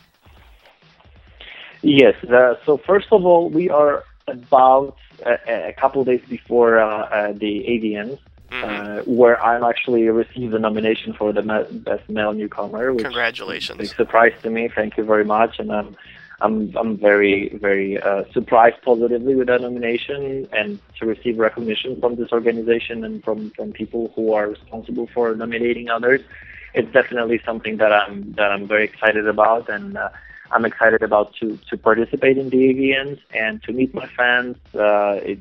Yes. Uh, so first of all, we are about a, a couple of days before uh, uh, the AVNs, Mhm. uh, where I actually received a nomination for the best male newcomer. Which Congratulations. big surprise to me. Thank you very much, and I'm I'm I'm very very uh, surprised positively with that nomination and to receive recognition from this organization and from from people who are responsible for nominating others. It's definitely something that I'm that I'm very excited about, and uh, I'm excited about to to participate in the AVNs and to meet my fans. Uh, it,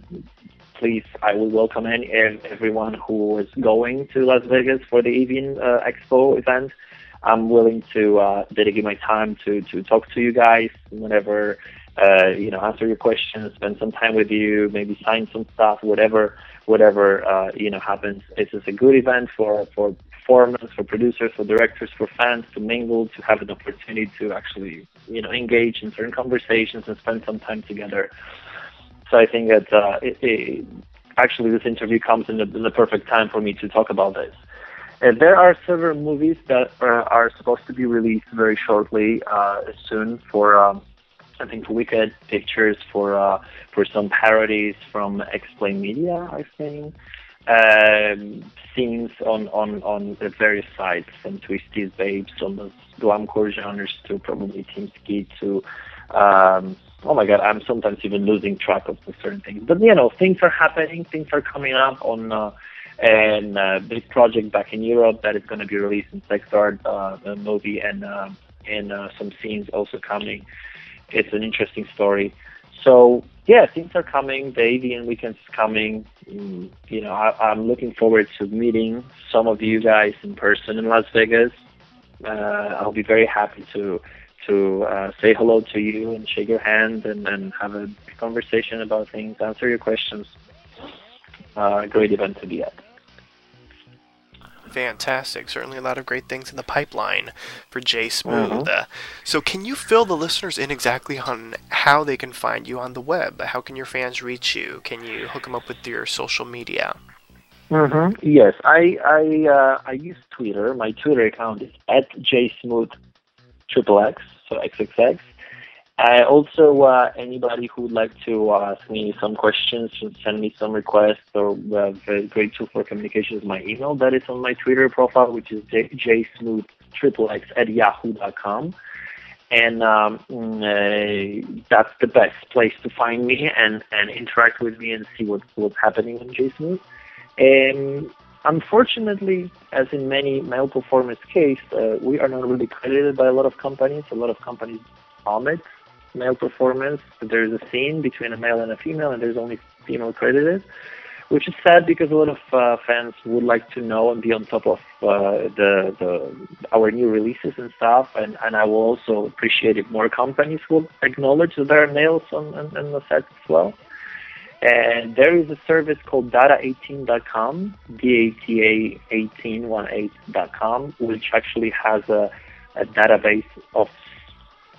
please, I will welcome any everyone who is going to Las Vegas for the AVN uh, Expo event. I'm willing to uh, dedicate my time to to talk to you guys whenever uh, you know answer your questions, spend some time with you, maybe sign some stuff, whatever whatever uh, you know happens. It's just a good event for for performers, for producers, for directors, for fans to mingle, to have an opportunity to actually you know engage in certain conversations and spend some time together. So I think that uh, it, it, actually this interview comes in the, in the perfect time for me to talk about this. Uh, there are several movies that uh, are supposed to be released very shortly, uh, soon for um, I think Wicked Pictures, for uh, for some parodies from Explain Media, I think. Um, scenes on, on, on the various sites, from Twistys Babes, on the glamcore genres to probably Team Skeet to um, oh my god, I'm sometimes even losing track of certain things. But you know, things are happening, things are coming up on uh, and uh, big project back in Europe that is going to be released in Sex Art, uh, the movie, and uh, and uh, some scenes also coming. It's an interesting story. So yeah, things are coming. The AVN weekend is coming. Mm, you know, I, I'm looking forward to meeting some of you guys in person in Las Vegas. Uh, I'll be very happy to to uh, say hello to you and shake your hand and, and have a conversation about things, answer your questions. Uh, great event to be at. Fantastic. Certainly a lot of great things in the pipeline for Jay Smooth. Uh, so, can you fill the listeners in exactly on how they can find you on the web? How can your fans reach you? Can you hook them up with your social media? Mm-hmm. Yes, I I uh, I use Twitter. My Twitter account is at jsmooth triple X, so XXX. I also uh, anybody who would like to ask me some questions, send me some requests, or uh, very great tool for communication is my email that is on my Twitter profile, which is jsmooth triple X at yahoo.com. And um, mm, uh, that's the best place to find me and, and interact with me and see what, what's happening on JSmooth. Um, unfortunately, as in many male performers' case, uh, we are not really credited by a lot of companies. A lot of companies omit male performance. There's a scene between a male and a female, and there's only female credited, which is sad because a lot of uh, fans would like to know and be on top of uh, the, the our new releases and stuff. And, and I will also appreciate if more companies will acknowledge that there are males on, on, on the set as well. And there is a service called data18.com, D-A-T-A 1818.com, which actually has a, a database of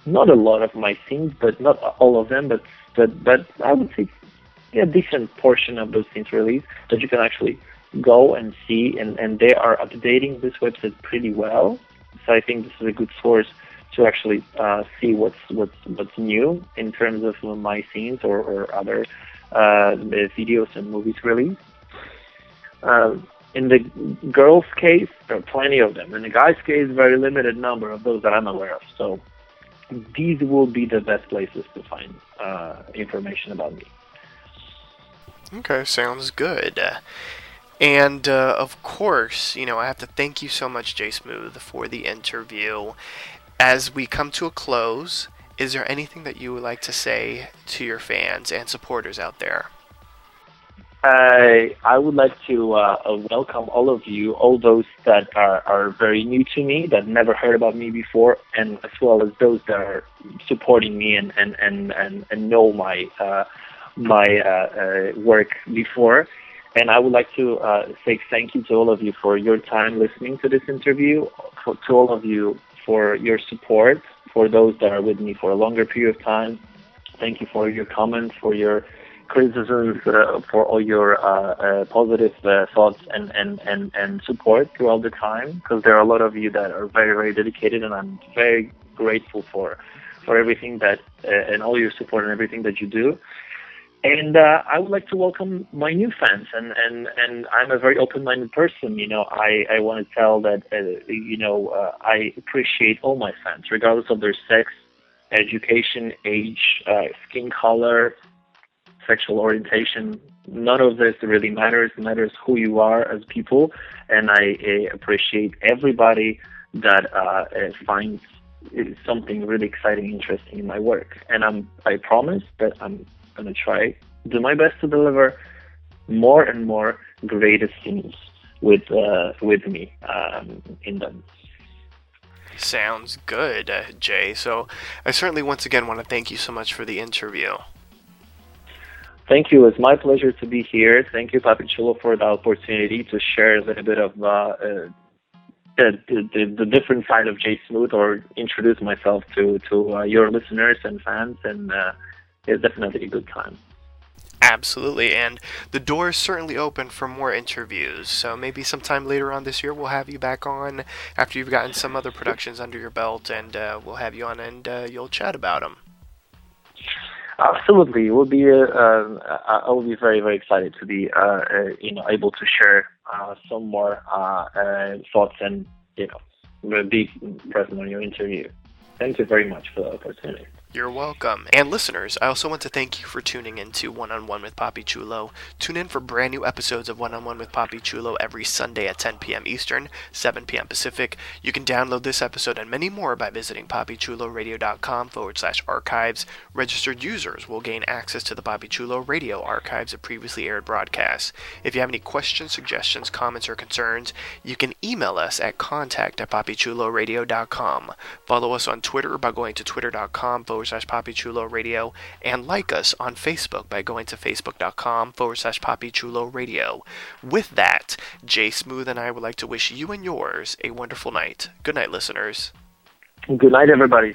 not a lot of my scenes, but not all of them, but but, but I would say a decent portion of those scenes released that you can actually go and see, and, and they are updating this website pretty well. So I think this is a good source to actually uh, see what's what's what's new in terms of my scenes or, or other uh, videos and movies released. Um, in the girls' case, there are plenty of them. In the guys' case, very limited number of those that I'm aware of. So these will be the best places to find uh, information about me. Okay, sounds good. And uh, of course, you know, I have to thank you so much, Jay Smooth, for the interview. As we come to a close, is there anything that you would like to say to your fans and supporters out there? I I would like to uh, uh, welcome all of you, all those that are, are very new to me, that never heard about me before, and as well as those that are supporting me and and and and, and know my uh, my uh, uh, work before. And I would like to uh, say thank you to all of you for your time listening to this interview, for, to all of you for your support, for those that are with me for a longer period of time. Thank you for your comments, for your criticisms, uh, for all your uh, uh, positive uh, thoughts and, and, and, and support throughout the time, because there are a lot of you that are very, very dedicated, and I'm very grateful for for everything that uh, and all your support and everything that you do. And uh, I would like to welcome my new fans, and, and, and I'm a very open-minded person. You know, I, I want to tell that uh, you know uh, I appreciate all my fans, regardless of their sex, education, age, uh, skin color, sexual orientation. None of this really matters. It matters who you are as people, and I uh, appreciate everybody that uh, uh, finds something really exciting, interesting in my work. And I'm I promise that I'm gonna try do my best to deliver more and more greatest scenes with uh, with me um, in them. Sounds good, uh, Jay. So I certainly once again want to thank you so much for the interview. Thank you. It's my pleasure to be here. Thank you, Papichulo, for the opportunity to share a little bit of uh, uh, the, the, the different side of J Smooth or introduce myself to, to uh, your listeners and fans. And uh, it's definitely a good time. Absolutely, and the door is certainly open for more interviews. So maybe sometime later on this year we'll have you back on after you've gotten some other productions under your belt, and uh, we'll have you on and uh, you'll chat about them. Absolutely, it will be. Uh, uh, I will be very, very excited to be, uh, uh, you know, able to share uh, some more uh, uh, thoughts and you know, be present on your interview. Thank you very much for the opportunity. You're welcome. And listeners, I also want to thank you for tuning in to One on One with Papi Chulo. Tune in for brand new episodes of One on One with Papi Chulo every Sunday at 10 p.m. Eastern, 7 p.m. Pacific. You can download this episode and many more by visiting papichuloradio.com forward slash archives. Registered users will gain access to the Papi Chulo Radio archives of previously aired broadcasts. If you have any questions, suggestions, comments, or concerns, you can email us at contact at papichuloradio.com. Follow us on Twitter by going to twitter.com forward forward slash Radio and like us on Facebook by going to facebook.com forward slash Papichulo Radio. With that, Jay Smooth and I would like to wish you and yours a wonderful night. Good night, listeners. Good night, everybody.